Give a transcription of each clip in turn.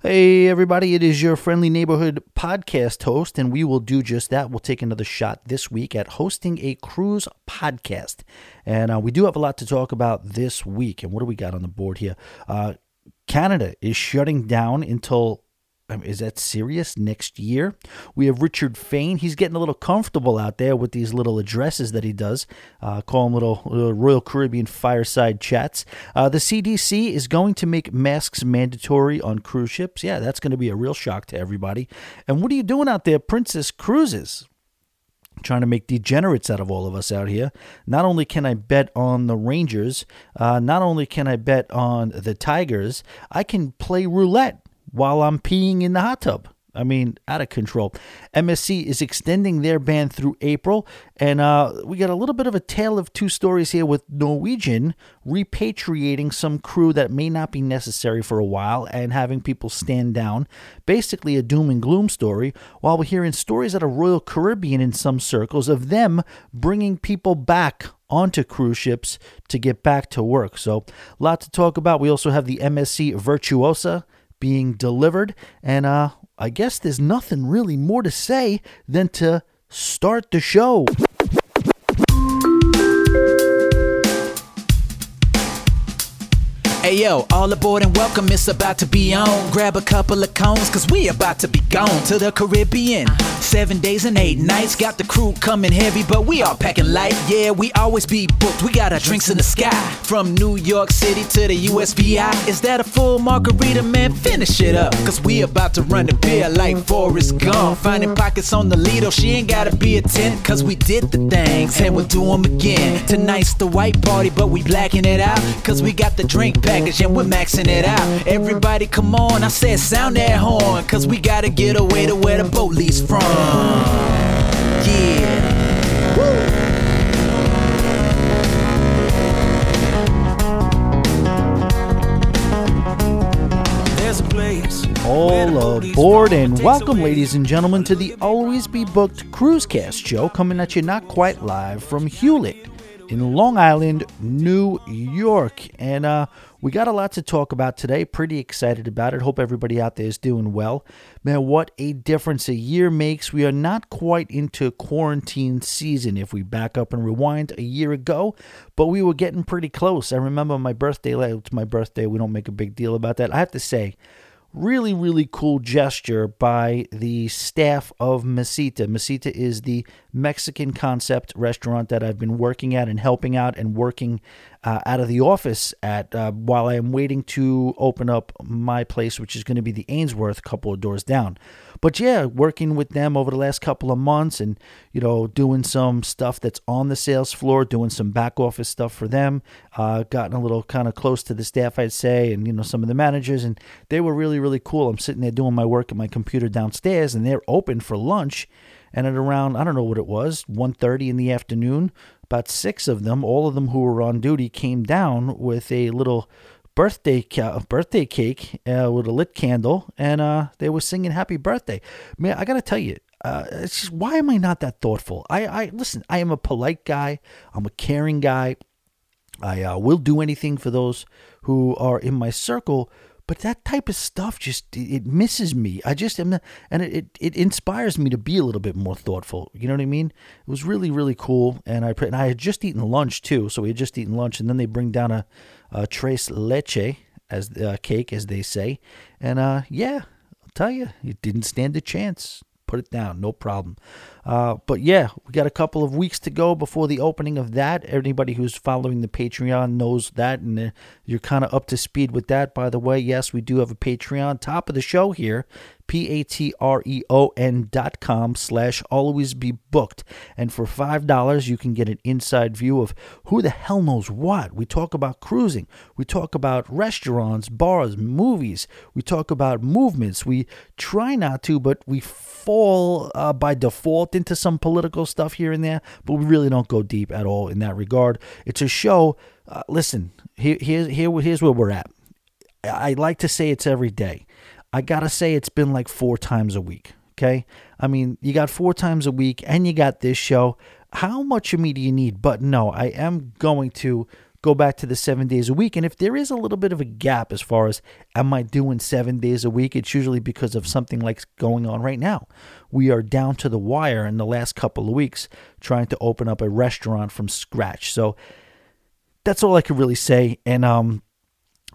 Hey, everybody, it is your friendly neighborhood podcast host, and we will do just that. We'll take another shot this week at hosting a cruise podcast. And uh, we do have a lot to talk about this week. And what do we got on the board here? Uh, Canada is shutting down until is that serious next year? We have Richard Fain. He's getting a little comfortable out there with these little addresses that he does. Uh, call them little, little, Royal Caribbean fireside chats. Uh, the CDC is going to make masks mandatory on cruise ships. Yeah, that's going to be a real shock to everybody. And what are you doing out there, Princess Cruises? trying to make degenerates out of all of us out here. Not only can I bet on the Rangers, uh, not only can I bet on the Tigers, I can play roulette while I'm peeing in the hot tub. I mean, out of control. MSC is extending their ban through April, and uh, we got a little bit of a tale of two stories here with Norwegian repatriating some crew that may not be necessary for a while and having people stand down. Basically, a doom and gloom story, while we're hearing stories out of Royal Caribbean in some circles of them bringing people back onto cruise ships to get back to work. So, a lot to talk about. We also have the MSC Virtuosa being delivered. And uh, I guess there's nothing really more to say than to start the show. Hey yo, all aboard and welcome, it's about to be on. Grab a couple of cones, cause we about to be gone to the Caribbean. Seven days and eight nights, got the crew coming heavy, but we all packing light. Yeah, we always be booked, we got our drinks in the sky. From New York City to the USVI. Is that a full margarita, man? Finish it up, cause we about to run the beer like Forrest Gump. Finding pockets on the Lido, she ain't gotta be a 10, cause we did the things and we'll do them again. Tonight's the white party, but we blacking it out, cause we got the drink package and we're maxing it out. Everybody come on, I said sound that horn, cause we gotta get away to where the boat leaves from. Yeah. Woo. All aboard and welcome, ladies and gentlemen, to the Always Be Booked Cruisecast show coming at you not quite live from Hewlett in Long Island, New York. And uh, we got a lot to talk about today. Pretty excited about it. Hope everybody out there is doing well. Man, what a difference a year makes. We are not quite into quarantine season if we back up and rewind a year ago, but we were getting pretty close. I remember my birthday, it's my birthday. We don't make a big deal about that. I have to say, really, really cool gesture by the staff of Mesita. Mesita is the Mexican concept restaurant that I've been working at and helping out and working uh, out of the office at uh, while I am waiting to open up my place, which is going to be the Ainsworth, a couple of doors down. But yeah, working with them over the last couple of months and, you know, doing some stuff that's on the sales floor, doing some back office stuff for them. Uh, gotten a little kind of close to the staff, I'd say, and, you know, some of the managers. And they were really, really cool. I'm sitting there doing my work at my computer downstairs and they're open for lunch and at around I don't know what it was 1:30 in the afternoon about 6 of them all of them who were on duty came down with a little birthday ca- birthday cake uh, with a lit candle and uh, they were singing happy birthday man I got to tell you uh, it's just, why am I not that thoughtful I I listen I am a polite guy I'm a caring guy I uh, will do anything for those who are in my circle but that type of stuff just it misses me. I just am, and it, it inspires me to be a little bit more thoughtful. You know what I mean? It was really really cool, and I and I had just eaten lunch too, so we had just eaten lunch, and then they bring down a, a tres leche as uh, cake, as they say, and uh, yeah, I'll tell you, it didn't stand a chance. Put it down, no problem. Uh, but yeah, we got a couple of weeks to go before the opening of that. Anybody who's following the Patreon knows that, and uh, you're kind of up to speed with that. By the way, yes, we do have a Patreon. Top of the show here, P-A-T-R-E-O-N dot com slash always be booked. And for $5, you can get an inside view of who the hell knows what. We talk about cruising. We talk about restaurants, bars, movies. We talk about movements. We try not to, but we fall uh, by default into some political stuff here and there, but we really don't go deep at all in that regard. It's a show. Uh, listen, here, here's, here, here's where we're at. I like to say it's every day. I gotta say it's been like four times a week. Okay, I mean you got four times a week, and you got this show. How much of me do you need? But no, I am going to go back to the seven days a week. And if there is a little bit of a gap as far as am I doing seven days a week, it's usually because of something like going on right now. We are down to the wire in the last couple of weeks trying to open up a restaurant from scratch. So that's all I could really say. And um,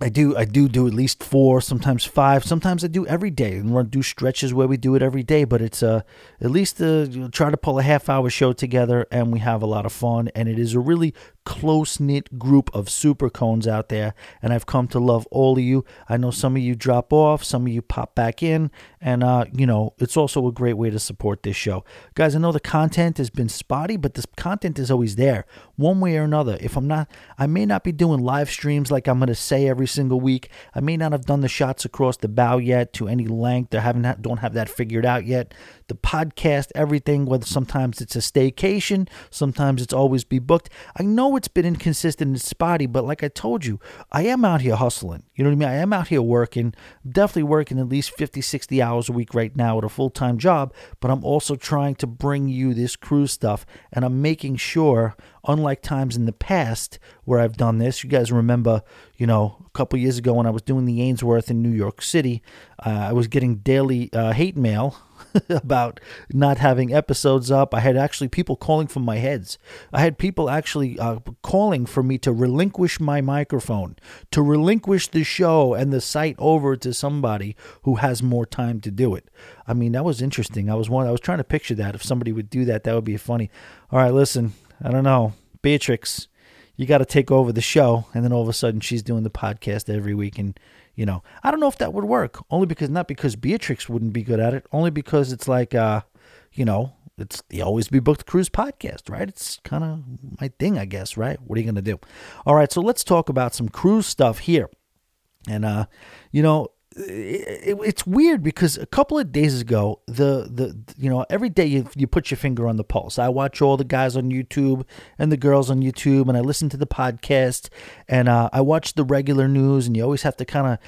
I do I do do at least four, sometimes five, sometimes I do every day and run do stretches where we do it every day. But it's uh, at least uh, try to pull a half hour show together, and we have a lot of fun. And it is a really close knit group of super cones out there, and I've come to love all of you. I know some of you drop off, some of you pop back in, and uh, you know it's also a great way to support this show, guys. I know the content has been spotty, but this content is always there, one way or another. If I'm not, I may not be doing live streams like I'm going to say every single week. I may not have done the shots across the bow yet to any length. I haven't don't have that figured out yet the podcast, everything, whether sometimes it's a staycation, sometimes it's always be booked. I know it's been inconsistent and spotty, but like I told you, I am out here hustling. You know what I mean? I am out here working, definitely working at least 50, 60 hours a week right now at a full time job, but I'm also trying to bring you this cruise stuff and I'm making sure, unlike times in the past where I've done this, you guys remember, you know, a couple years ago when I was doing the Ainsworth in New York City, uh, I was getting daily uh, hate mail about not having episodes up. I had actually people calling from my heads. I had people actually uh, calling for me to relinquish my microphone, to relinquish the show and the site over to somebody who has more time to do it. I mean, that was interesting. I was one. I was trying to picture that. If somebody would do that, that would be funny. All right, listen. I don't know, Beatrix. You got to take over the show, and then all of a sudden she's doing the podcast every week, and you know, I don't know if that would work. Only because not because Beatrix wouldn't be good at it. Only because it's like, uh, you know, it's the Always Be Booked Cruise podcast, right? It's kind of my thing, I guess, right? What are you to do? All right, so let's talk about some cruise stuff here. And, uh, you know, it, it's weird because a couple of days ago, the the you know every day you you put your finger on the pulse. I watch all the guys on YouTube and the girls on YouTube, and I listen to the podcast, and uh, I watch the regular news. And you always have to kind of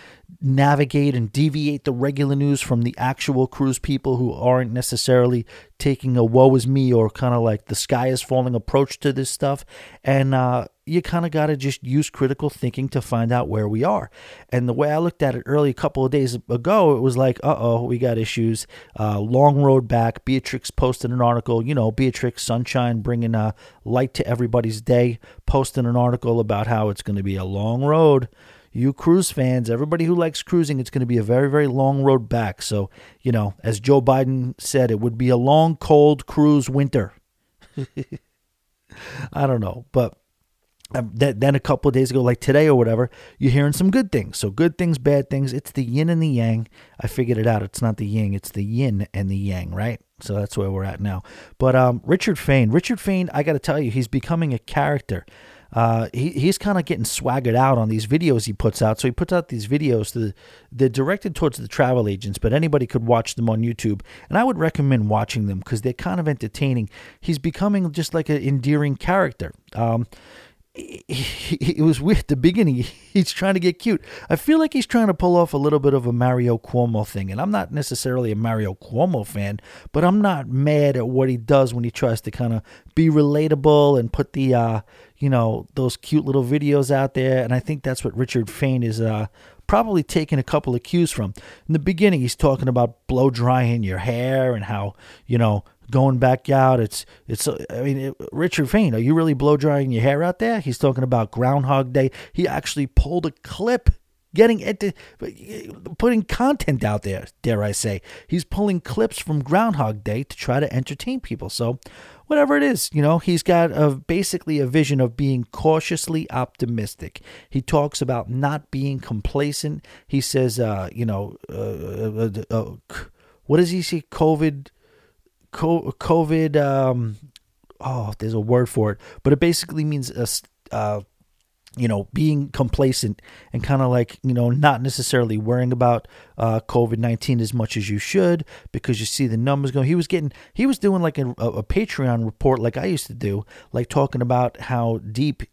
navigate and deviate the regular news from the actual cruise people who aren't necessarily taking a woe is me or kind of like the sky is falling approach to this stuff. And uh, you kind of got to just use critical thinking to find out where we are. And the way I looked at it early a couple of days ago, it was like, uh oh, we got issues. Uh, long road back. Beatrix posted an article, you know, Beatrix Sunshine bringing uh, light to everybody's day, posting an article about how it's going to be a long road you cruise fans, everybody who likes cruising, it's going to be a very, very long road back. So, you know, as Joe Biden said, it would be a long, cold cruise winter. I don't know, but um, then a couple of days ago, like today or whatever, you're hearing some good things. So good things, bad things. It's the yin and the yang. I figured it out. It's not the yin, it's the yin and the yang, right? So that's where we're at now. But um, Richard Fain, Richard Fain, I got to tell you, he's becoming a character uh, he, he's kind of getting swaggered out on these videos he puts out. So he puts out these videos to they're directed towards the travel agents, but anybody could watch them on YouTube. And I would recommend watching them because they're kind of entertaining. He's becoming just like an endearing character. Um, it was weird the beginning. He's trying to get cute. I feel like he's trying to pull off a little bit of a Mario Cuomo thing. And I'm not necessarily a Mario Cuomo fan, but I'm not mad at what he does when he tries to kind of be relatable and put the, uh, you know, those cute little videos out there. And I think that's what Richard Fain is uh, probably taking a couple of cues from. In the beginning, he's talking about blow drying your hair and how, you know, going back out. It's it's. I mean, it, Richard Fain, are you really blow drying your hair out there? He's talking about Groundhog Day. He actually pulled a clip. Getting into putting content out there, dare I say. He's pulling clips from Groundhog Day to try to entertain people. So, whatever it is, you know, he's got a, basically a vision of being cautiously optimistic. He talks about not being complacent. He says, uh, you know, uh, uh, uh, uh what does he say? COVID COVID. Um, oh, there's a word for it, but it basically means a, uh, you know, being complacent and kind of like, you know, not necessarily worrying about uh, COVID 19 as much as you should because you see the numbers going. He was getting, he was doing like a, a Patreon report like I used to do, like talking about how deep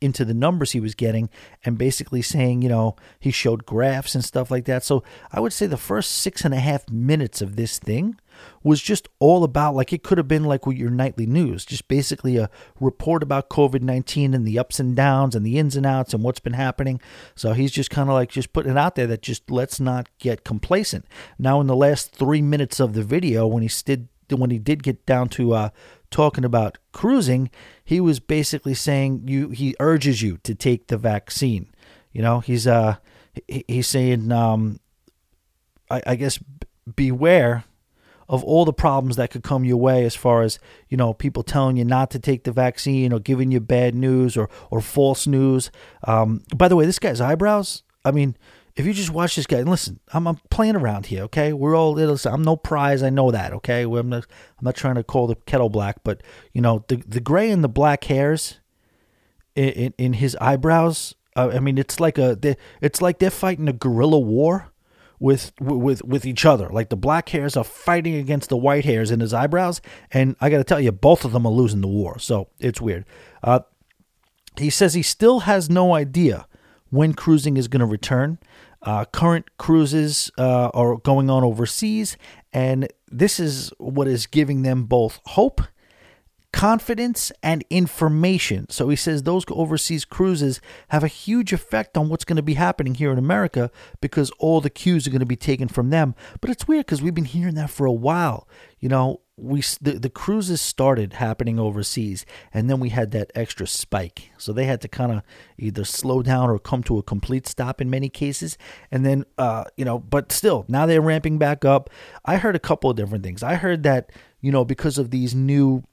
into the numbers he was getting and basically saying, you know, he showed graphs and stuff like that. So I would say the first six and a half minutes of this thing was just all about like it could have been like your nightly news, just basically a report about COVID 19 and the ups and downs and the ins and outs and what's been happening. So he's just kind of like just putting it out there that just let's not get complacent. Now, in the last three minutes of the video, when he did when he did get down to uh, talking about cruising, he was basically saying you he urges you to take the vaccine. You know, he's uh he, he's saying um I, I guess beware of all the problems that could come your way as far as you know people telling you not to take the vaccine or giving you bad news or or false news. Um, by the way this guy's eyebrows i mean if you just watch this guy and listen I'm, I'm playing around here okay? We're all listen, i'm no prize i know that okay? I'm not, I'm not trying to call the kettle black but you know the, the gray and the black hairs in, in, in his eyebrows uh, i mean it's like a it's like they're fighting a guerrilla war with with with each other. Like the black hairs are fighting against the white hairs in his eyebrows, and I got to tell you, both of them are losing the war. So it's weird. Uh, he says he still has no idea when cruising is going to return. Uh, current cruises uh, are going on overseas, and this is what is giving them both hope confidence and information. So he says those overseas cruises have a huge effect on what's going to be happening here in America because all the cues are going to be taken from them. But it's weird because we've been hearing that for a while. You know, we the, the cruises started happening overseas and then we had that extra spike so they had to kind of either slow down or come to a complete stop in many cases and then uh you know but still now they're ramping back up i heard a couple of different things i heard that you know because of these new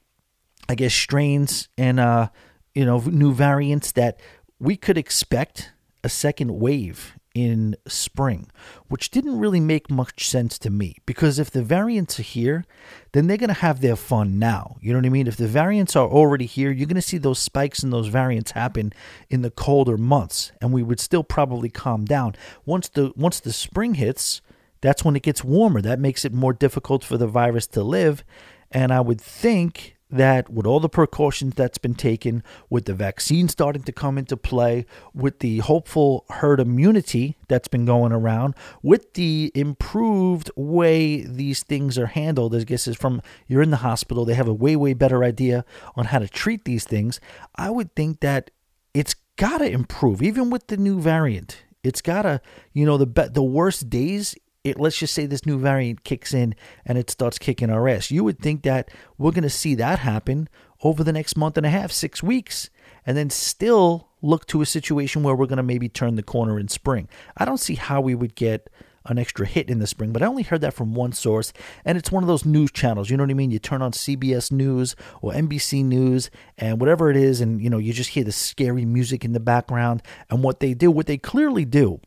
I guess strains and uh, you know new variants that we could expect a second wave in spring, which didn't really make much sense to me because if the variants are here, then they're going to have their fun now. You know what I mean? If the variants are already here, you're going to see those spikes and those variants happen in the colder months and we would still probably calm down. Once the once the spring hits, that's when it gets warmer. That makes it more difficult for the virus to live, and I would think that with all the precautions that's been taken, with the vaccine starting to come into play, with the hopeful herd immunity that's been going around, with the improved way these things are handled, I guess is from you're in the hospital, they have a way, way better idea on how to treat these things. I would think that it's got to improve, even with the new variant. It's got to, you know, the be- the worst days it, let's just say this new variant kicks in and it starts kicking our ass. You would think that we're going to see that happen over the next month and a half, six weeks, and then still look to a situation where we're going to maybe turn the corner in spring. I don't see how we would get an extra hit in the spring, but I only heard that from one source, and it's one of those news channels. You know what I mean? You turn on CBS News or NBC News and whatever it is, and you know you just hear the scary music in the background. And what they do, what they clearly do,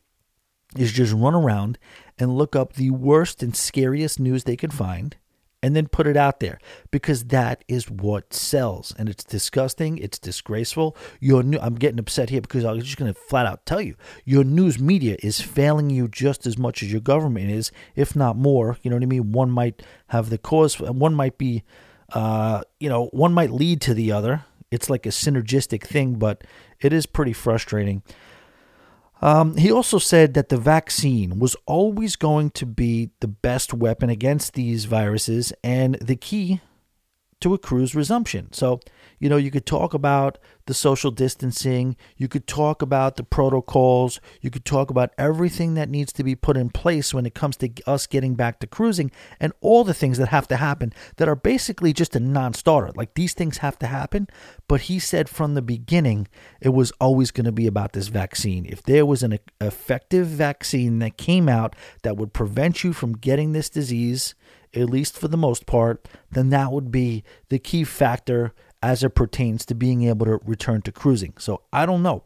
is just run around and look up the worst and scariest news they can find and then put it out there because that is what sells. And it's disgusting. It's disgraceful. Your new i'm getting upset here because i'm just going to flat out tell you your news media is failing you just as much as your government is if not more. You know what i mean? One might have the cause one might be uh, you know one might lead to the other. It's like a synergistic thing but it is pretty frustrating um, he also said that the vaccine was always going to be the best weapon against these viruses and the key to a cruise resumption. So, you know, you could talk about the social distancing, you could talk about the protocols, you could talk about everything that needs to be put in place when it comes to us getting back to cruising and all the things that have to happen that are basically just a non starter. Like these things have to happen. But he said from the beginning, it was always going to be about this vaccine. If there was an effective vaccine that came out that would prevent you from getting this disease, at least for the most part, then that would be the key factor as it pertains to being able to return to cruising. So I don't know.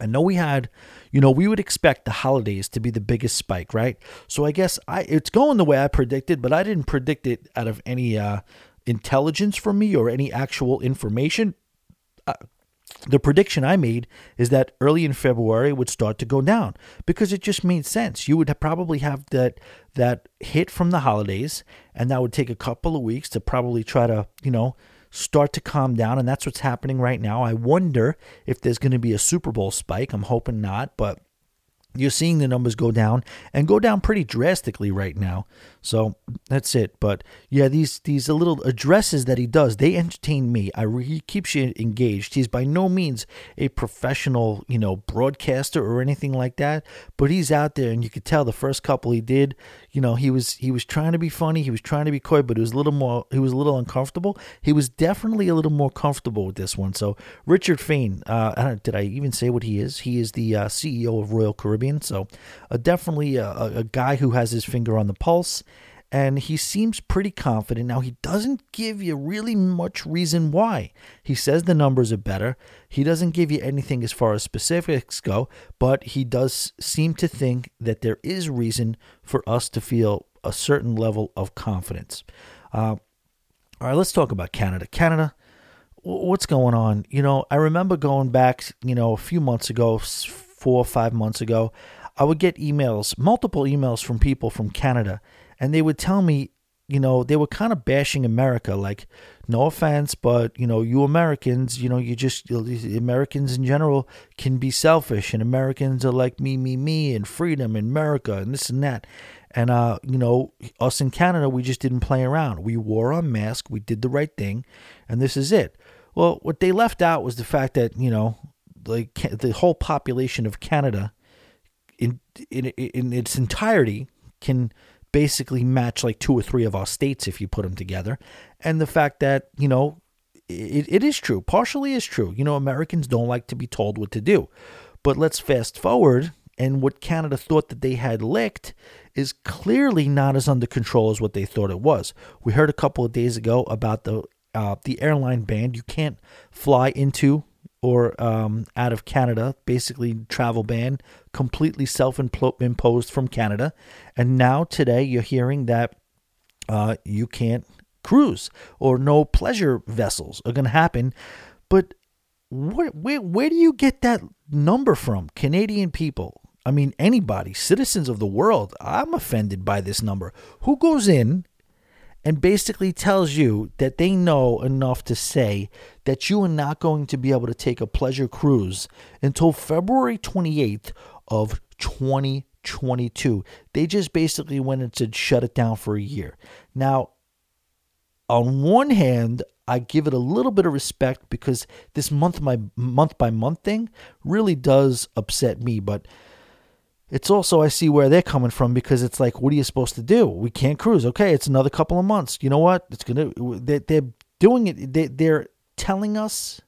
I know we had, you know, we would expect the holidays to be the biggest spike, right? So I guess I it's going the way I predicted, but I didn't predict it out of any uh, intelligence from me or any actual information. Uh, the prediction I made is that early in February would start to go down because it just made sense. You would probably have that that hit from the holidays, and that would take a couple of weeks to probably try to you know start to calm down, and that's what's happening right now. I wonder if there's going to be a Super Bowl spike. I'm hoping not, but you're seeing the numbers go down and go down pretty drastically right now. So that's it. But yeah, these these little addresses that he does, they entertain me. I he keeps you engaged. He's by no means a professional, you know, broadcaster or anything like that. But he's out there, and you could tell the first couple he did, you know, he was he was trying to be funny, he was trying to be coy, but it was a little more he was a little uncomfortable. He was definitely a little more comfortable with this one. So Richard Fain, uh, I did I even say what he is? He is the uh, CEO of Royal Caribbean. So uh, definitely a, a guy who has his finger on the pulse and he seems pretty confident. Now, he doesn't give you really much reason why. He says the numbers are better. He doesn't give you anything as far as specifics go, but he does seem to think that there is reason for us to feel a certain level of confidence. Uh, all right, let's talk about Canada. Canada, what's going on? You know, I remember going back, you know, a few months ago, four or five months ago, I would get emails, multiple emails from people from Canada and they would tell me, you know, they were kind of bashing America, like, no offense, but you know, you Americans, you know, you just Americans in general can be selfish, and Americans are like me, me, me, and freedom, and America, and this and that. And uh, you know, us in Canada, we just didn't play around. We wore our mask, we did the right thing, and this is it. Well, what they left out was the fact that you know, like the whole population of Canada, in in in its entirety, can basically match like two or three of our states if you put them together. And the fact that, you know, it, it is true, partially is true. You know, Americans don't like to be told what to do. But let's fast forward, and what Canada thought that they had licked is clearly not as under control as what they thought it was. We heard a couple of days ago about the uh, the airline ban. You can't fly into or um, out of Canada, basically travel ban, completely self imposed from Canada. And now today you're hearing that uh, you can't cruise or no pleasure vessels are going to happen. But where, where, where do you get that number from? Canadian people. I mean, anybody, citizens of the world. I'm offended by this number. Who goes in and basically tells you that they know enough to say that you are not going to be able to take a pleasure cruise until February 28th of 2022. They just basically went and said shut it down for a year. Now, on one hand, I give it a little bit of respect because this month by month by month thing really does upset me, but it's also I see where they're coming from because it's like, what are you supposed to do? We can't cruise. Okay, it's another couple of months. You know what? It's gonna. They're, they're doing it. They, they're telling us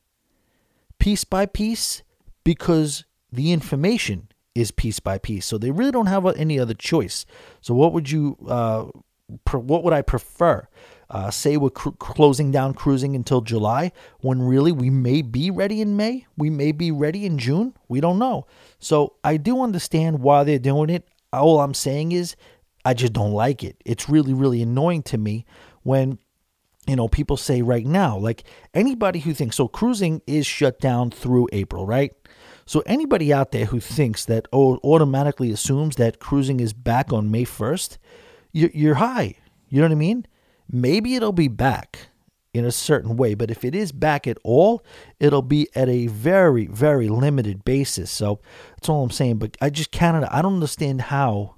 piece by piece because the information is piece by piece. So they really don't have any other choice. So what would you? Uh, what would I prefer? Uh, say we're cr- closing down cruising until July, when really we may be ready in May, we may be ready in June. We don't know. So I do understand why they're doing it. All I'm saying is, I just don't like it. It's really, really annoying to me when you know people say right now, like anybody who thinks so, cruising is shut down through April, right? So anybody out there who thinks that oh automatically assumes that cruising is back on May 1st, you're high. You know what I mean? Maybe it'll be back in a certain way, but if it is back at all, it'll be at a very, very limited basis. So that's all I'm saying. But I just Canada, I don't understand how,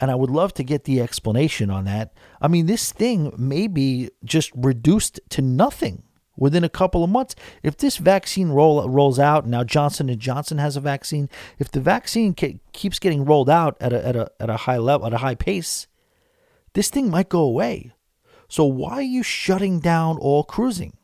and I would love to get the explanation on that. I mean, this thing may be just reduced to nothing within a couple of months. If this vaccine roll rolls out, now Johnson and Johnson has a vaccine. If the vaccine keeps getting rolled out at a at a at a high level, at a high pace, this thing might go away. So why are you shutting down all cruising?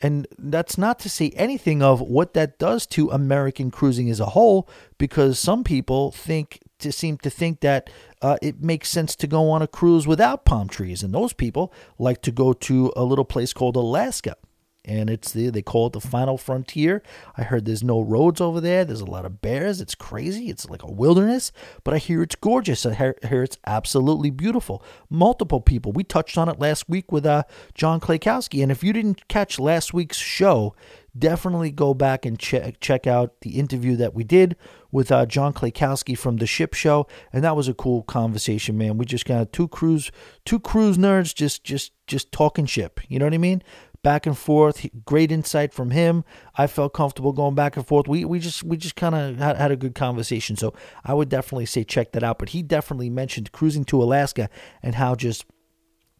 And that's not to say anything of what that does to American cruising as a whole, because some people think to seem to think that uh, it makes sense to go on a cruise without palm trees, and those people like to go to a little place called Alaska and it's the they call it the final frontier. I heard there's no roads over there. There's a lot of bears. It's crazy. It's like a wilderness, but I hear it's gorgeous. I hear, it's absolutely beautiful. Multiple people. We touched on it last week with uh, John Klaykowski, and if you didn't catch last week's show, definitely go back and check check out the interview that we did with uh, John Klaykowski from the Ship Show, and that was a cool conversation, man. We just got two cruise two cruise nerds just just just talking ship. You know what I mean? Back and forth. Great insight from him. I felt comfortable going back and forth. We we just we just kind of had, had a good conversation. So I would definitely say check that out. But he definitely mentioned cruising to Alaska and how just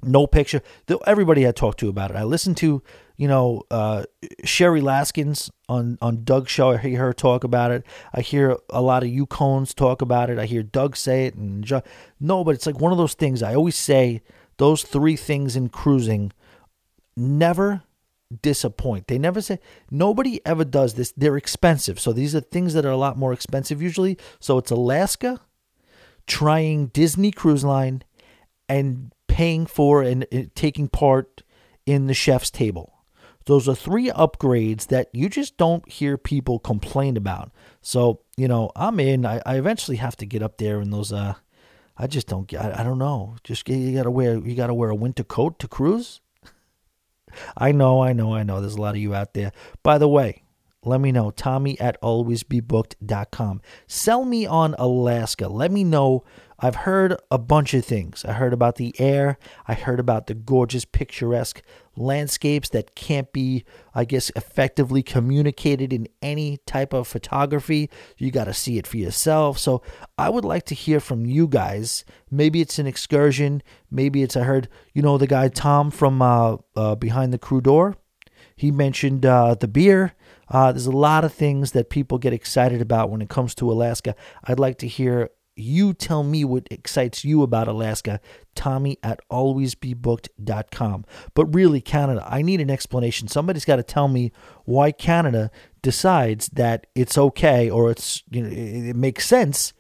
no picture. Everybody I talked to about it. I listened to, you know, uh, Sherry Laskins on on Doug's show. I hear her talk about it. I hear a lot of Yukones talk about it. I hear Doug say it, and John. no, but it's like one of those things. I always say those three things in cruising never disappoint. They never say nobody ever does this. They're expensive, so these are things that are a lot more expensive usually. So it's Alaska, trying Disney Cruise Line, and paying for and uh, taking part in the chef's table. Those are three upgrades that you just don't hear people complain about. So, you know, I'm in. I, I eventually have to get up there in those uh I just don't get I, I don't know. Just you gotta wear you gotta wear a winter coat to cruise. I know, I know, I know. There's a lot of you out there. By the way, let me know. Tommy at alwaysbebooked.com. Sell me on Alaska. Let me know I've heard a bunch of things. I heard about the air. I heard about the gorgeous, picturesque landscapes that can't be, I guess, effectively communicated in any type of photography. You got to see it for yourself. So I would like to hear from you guys. Maybe it's an excursion. Maybe it's, I heard, you know, the guy Tom from uh, uh, Behind the Crew Door. He mentioned uh, the beer. Uh, there's a lot of things that people get excited about when it comes to Alaska. I'd like to hear you tell me what excites you about Alaska. Tommy at alwaysbebooked.com. But really, Canada, I need an explanation. Somebody's got to tell me why Canada decides that it's okay or it's you know it makes sense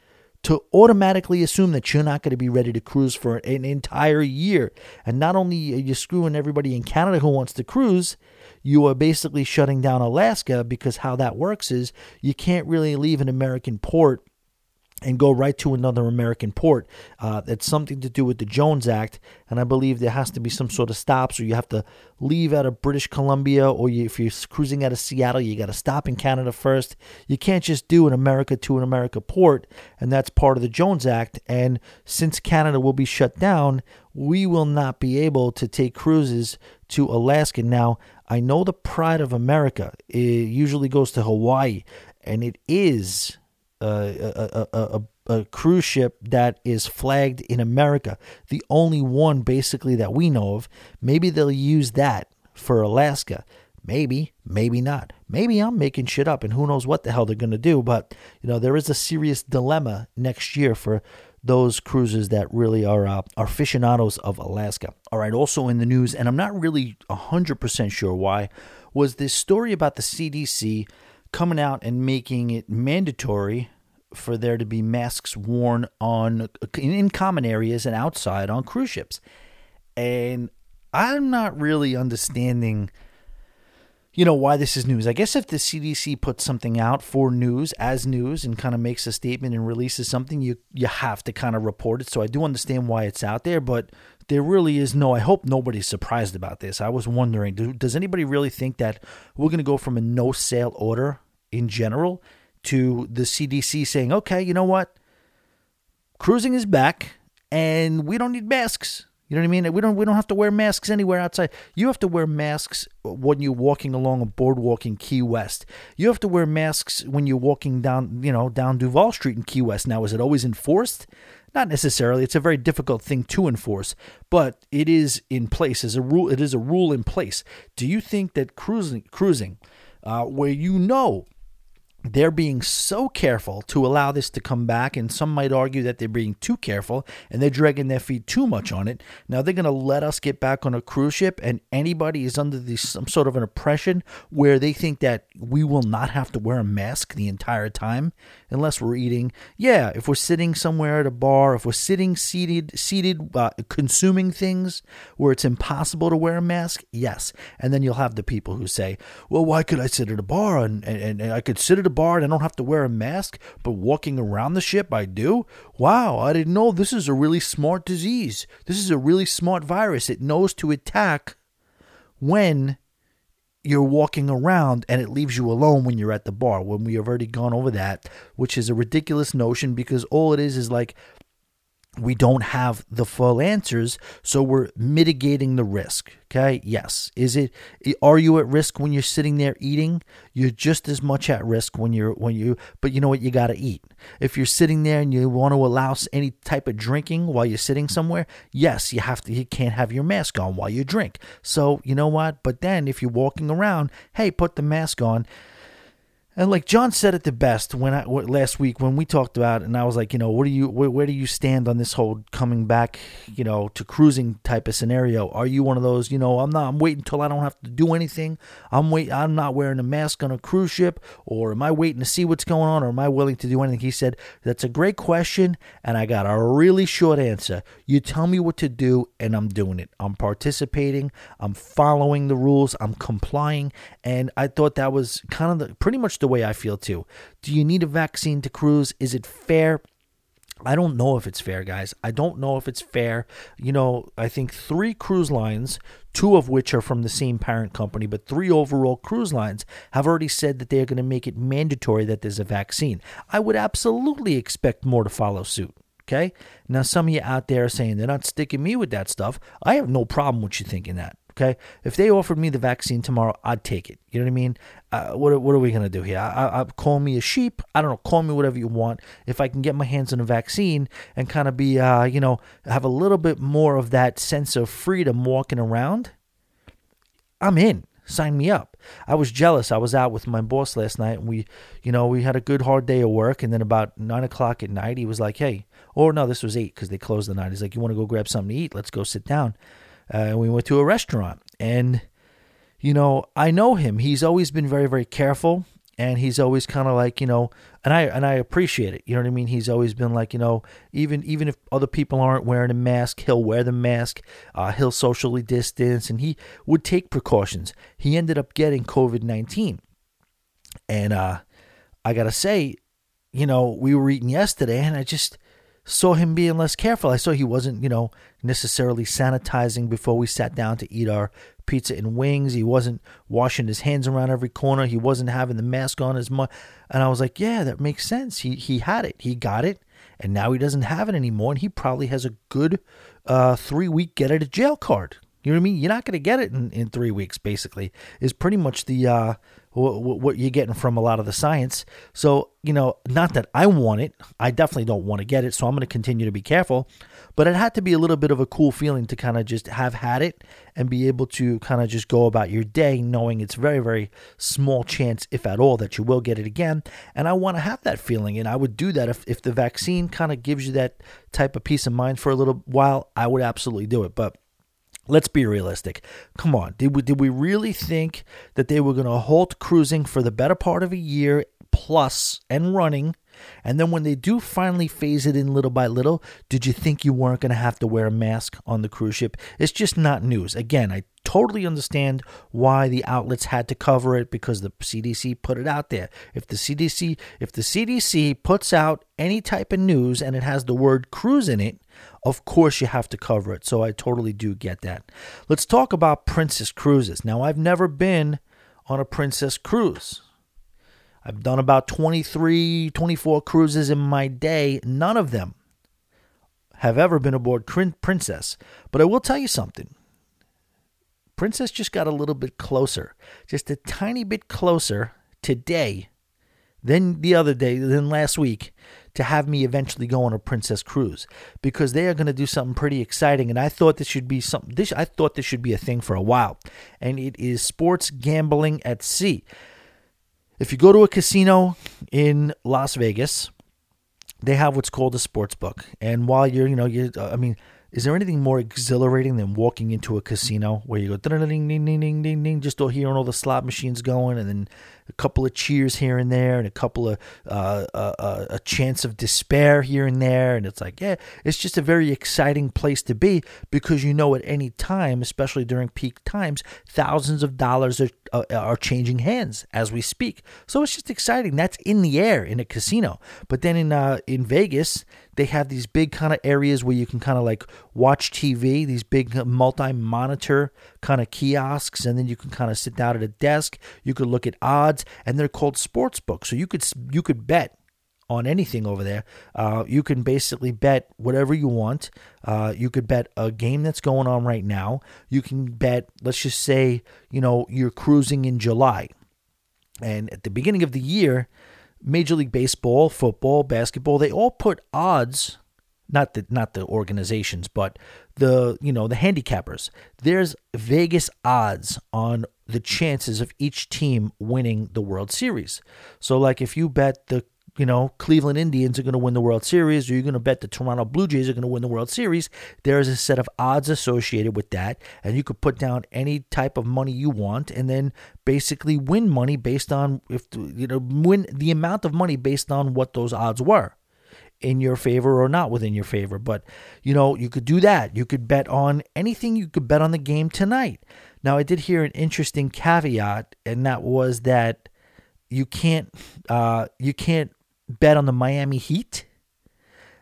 to automatically assume that you're not going to be ready to cruise for an entire year. And not only are you screwing everybody in Canada who wants to cruise, you are basically shutting down Alaska because how that works is you can't really leave an American port and go right to another American port. Uh, it's something to do with the Jones Act, and I believe there has to be some sort of stops, or you have to leave out of British Columbia, or you, if you're cruising out of Seattle, you got to stop in Canada first. You can't just do an America to an America port, and that's part of the Jones Act. And since Canada will be shut down, we will not be able to take cruises to Alaska. Now, I know the pride of America it usually goes to Hawaii, and it is a, a, a, a, cruise ship that is flagged in America, the only one basically that we know of. Maybe they'll use that for Alaska. Maybe, maybe not. Maybe I'm making shit up and who knows what the hell they're going to do. But, you know, there is a serious dilemma next year for those cruises that really are uh, are aficionados of Alaska. All right, also in the news, and I'm not really 100% sure why, was this story about the CDC coming out and making it mandatory for there to be masks worn on in common areas and outside on cruise ships. And I'm not really understanding you know why this is news. I guess if the CDC puts something out for news as news and kind of makes a statement and releases something, you you have to kind of report it. So I do understand why it's out there, but there really is no. I hope nobody's surprised about this. I was wondering, do, does anybody really think that we're going to go from a no sale order in general to the CDC saying, okay, you know what, cruising is back, and we don't need masks. You know what I mean? We don't we don't have to wear masks anywhere outside. You have to wear masks when you're walking along a boardwalk in Key West. You have to wear masks when you're walking down, you know, down Duval Street in Key West. Now, is it always enforced? Not necessarily. It's a very difficult thing to enforce, but it is in place as a rule. It is a rule in place. Do you think that cruising, cruising, uh, where you know they're being so careful to allow this to come back, and some might argue that they're being too careful and they're dragging their feet too much on it. Now they're going to let us get back on a cruise ship, and anybody is under the, some sort of an oppression where they think that we will not have to wear a mask the entire time unless we're eating. Yeah, if we're sitting somewhere at a bar, if we're sitting seated, seated, uh, consuming things where it's impossible to wear a mask, yes. And then you'll have the people who say, "Well, why could I sit at a bar and, and, and I could sit at a bar and I don't have to wear a mask, but walking around the ship I do? Wow, I didn't know this is a really smart disease. This is a really smart virus. It knows to attack when you're walking around and it leaves you alone when you're at the bar when we have already gone over that which is a ridiculous notion because all it is is like we don't have the full answers so we're mitigating the risk okay? Yes. Is it are you at risk when you're sitting there eating? You're just as much at risk when you're when you but you know what? You got to eat. If you're sitting there and you want to allow any type of drinking while you're sitting somewhere yes you have to you can't have your mask on while you drink. So you know what? But then if you're walking around hey put the mask on and like John said it the best when I last week when we talked about, it, and I was like, you know, what do you where, where, do you stand on this whole coming back, you know, to cruising type of scenario? Are you one of those, you know, I'm not, I'm waiting until I don't have to do anything. I'm wait, I'm not wearing a mask on a cruise ship, or am I waiting to see what's going on, or am I willing to do anything? He said that's a great question, and I got a really short answer. You tell me what to do, and I'm doing it. I'm participating. I'm following the rules. I'm complying, and I thought that was kind of the, pretty much the way I feel too. Do you need a vaccine to cruise? Is it fair? I don't know if it's fair, guys. I don't know if it's fair. You know, I think three cruise lines, two of which are from the same parent company, but three overall cruise lines have already said that they're going to make it mandatory that there's a vaccine. I would absolutely expect more to follow suit. Okay. Now, some of you out there are saying they're not sticking me with that stuff. I have no problem with you thinking that. Okay, if they offered me the vaccine tomorrow, I'd take it. You know what I mean? Uh, what what are we gonna do here? I, I, call me a sheep. I don't know. Call me whatever you want. If I can get my hands on a vaccine and kind of be, uh, you know, have a little bit more of that sense of freedom walking around, I'm in. Sign me up. I was jealous. I was out with my boss last night, and we, you know, we had a good hard day of work. And then about nine o'clock at night, he was like, "Hey," or no, this was eight because they closed the night. He's like, "You want to go grab something to eat? Let's go sit down." Uh, we went to a restaurant, and you know, I know him. He's always been very, very careful, and he's always kind of like, you know, and I and I appreciate it. You know what I mean? He's always been like, you know, even even if other people aren't wearing a mask, he'll wear the mask. Uh, he'll socially distance, and he would take precautions. He ended up getting COVID nineteen, and uh, I gotta say, you know, we were eating yesterday, and I just saw him being less careful. I saw he wasn't, you know, necessarily sanitizing before we sat down to eat our pizza and wings. He wasn't washing his hands around every corner. He wasn't having the mask on as much. And I was like, yeah, that makes sense. He he had it. He got it, and now he doesn't have it anymore. And he probably has a good uh, three week get out of jail card. You know what I mean? You're not going to get it in, in three weeks. Basically, is pretty much the uh, what you're getting from a lot of the science. So, you know, not that I want it. I definitely don't want to get it. So I'm going to continue to be careful. But it had to be a little bit of a cool feeling to kind of just have had it and be able to kind of just go about your day knowing it's very, very small chance, if at all, that you will get it again. And I want to have that feeling. And I would do that if, if the vaccine kind of gives you that type of peace of mind for a little while, I would absolutely do it. But Let's be realistic. Come on. Did we, did we really think that they were going to halt cruising for the better part of a year plus and running? And then when they do finally phase it in little by little, did you think you weren't going to have to wear a mask on the cruise ship? It's just not news. Again, I totally understand why the outlets had to cover it because the CDC put it out there. If the CDC if the CDC puts out any type of news and it has the word cruise in it, of course you have to cover it. So I totally do get that. Let's talk about Princess Cruises. Now I've never been on a Princess cruise. I've done about 23, 24 cruises in my day. None of them have ever been aboard Princess. But I will tell you something. Princess just got a little bit closer, just a tiny bit closer today than the other day, than last week, to have me eventually go on a Princess cruise because they are going to do something pretty exciting. And I thought this should be something. This I thought this should be a thing for a while, and it is sports gambling at sea. If you go to a casino in Las Vegas, they have what's called a sports book, and while you're, you know, you, uh, I mean is there anything more exhilarating than walking into a casino where you go ding ding ding ding ding ding ding just hearing all the slot machines going and then a couple of cheers here and there and a couple of uh, uh, uh, a chance of despair here and there? And it's like yeah it's just a very exciting place to be because you know at any time especially during peak times thousands of dollars are uh, are changing hands as we speak. So it's just exciting. That's in the air in a casino. But then in uh, in Vegas they have these big kind of areas where you can kind of like watch TV, these big multi monitor kind of kiosks, and then you can kind of sit down at a desk. You could look at odds, and they're called sports books. So you could you could bet on anything over there. Uh, you can basically bet whatever you want. Uh, you could bet a game that's going on right now. You can bet, let's just say, you know, you're cruising in July. And at the beginning of the year, Major League Baseball, football, basketball, they all put odds not the not the organizations, but the you know the handicappers. There's Vegas odds on the chances of each team winning the World Series. So like if you bet the you know Cleveland Indians are going to win the World Series or you're going to bet the Toronto Blue Jays are going to win the World Series, there is a set of odds associated with that and you could put down any type of money you want and then basically win money based on if you know win the amount of money based on what those odds were in your favor or not within your favor. But, you know, you could do that. You could bet on anything. You could bet on the game tonight. Now, I did hear an interesting caveat, and that was that you can't uh, you can't bet on the Miami Heat.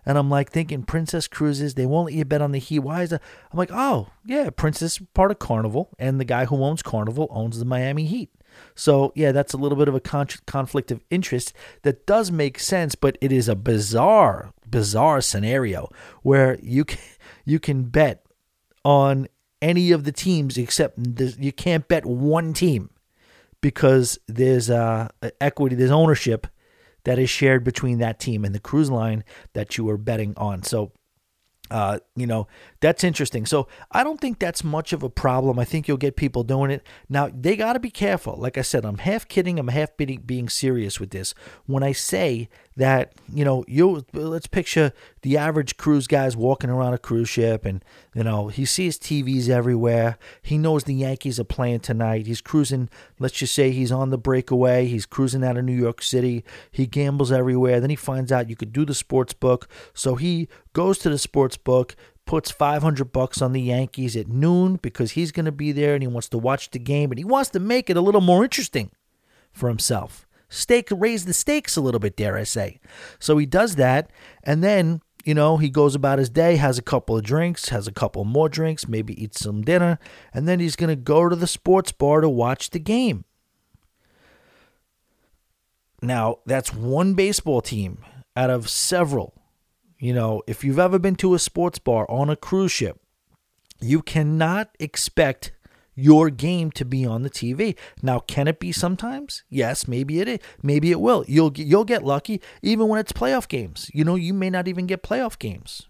And I'm like thinking Princess Cruises, they won't let you bet on the Heat. Why is that? I'm like, oh yeah, Princess part of Carnival, and the guy who owns Carnival owns the Miami Heat. So, yeah, that's a little bit of a con- conflict of interest that does make sense, but it is a bizarre, bizarre scenario where you can, you can bet on any of the teams except you can't bet one team because there's uh, equity, there's ownership that is shared between that team and the cruise line that you are betting on. So uh, you know, that's interesting. So I don't think that's much of a problem. I think you'll get people doing it. Now, they got to be careful. Like I said, I'm half kidding, I'm half being serious with this. When I say that, you know, you let's picture the average cruise guy's walking around a cruise ship and, you know, he sees TVs everywhere. He knows the Yankees are playing tonight. He's cruising, let's just say he's on the breakaway. He's cruising out of New York City. He gambles everywhere. Then he finds out you could do the sports book. So he goes to the sports book, puts 500 bucks on the Yankees at noon because he's going to be there and he wants to watch the game and he wants to make it a little more interesting for himself. Stake raise the stakes a little bit, dare I say. So he does that and then you know, he goes about his day, has a couple of drinks, has a couple more drinks, maybe eats some dinner, and then he's to go to the sports bar to watch the game. Now, that's one baseball team out of several you know, if you've ever been to a sports bar on a cruise ship, you cannot expect your game to be on the TV. Now, can it be sometimes? Yes, maybe it is. Maybe it will. You'll you'll get lucky even when it's playoff games. You know, you may not even get playoff games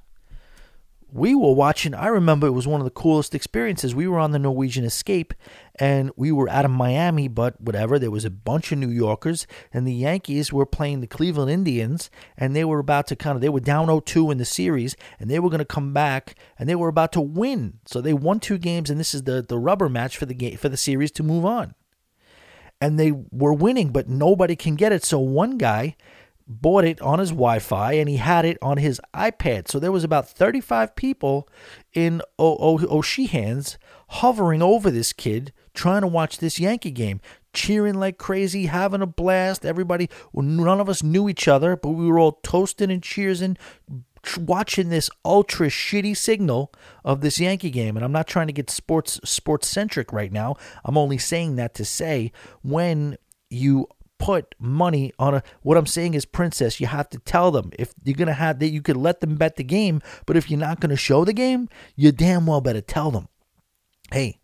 we were watching. I remember it was one of the coolest experiences. We were on the Norwegian Escape and we were out of Miami, but whatever. There was a bunch of New Yorkers and the Yankees were playing the Cleveland Indians and they were about to kind of, they were down 0 2 in the series and they were going to come back and they were about to win. So they won two games and this is the, the rubber match for the game, for the series to move on. And they were winning, but nobody can get it. So one guy bought it on his Wi-Fi and he had it on his iPad. So there was about 35 people in O'Sheehan's hovering over this kid trying to watch this Yankee game, cheering like crazy, having a blast. Everybody, none of us knew each other, but we were all toasting and cheering, watching this ultra shitty signal of this Yankee game. And I'm not trying to get sports sports centric right now. I'm only saying that to say when you put money on a what I'm saying is princess you have to tell them if you're going to have that you could let them bet the game but if you're not going to show the game you damn well better tell them hey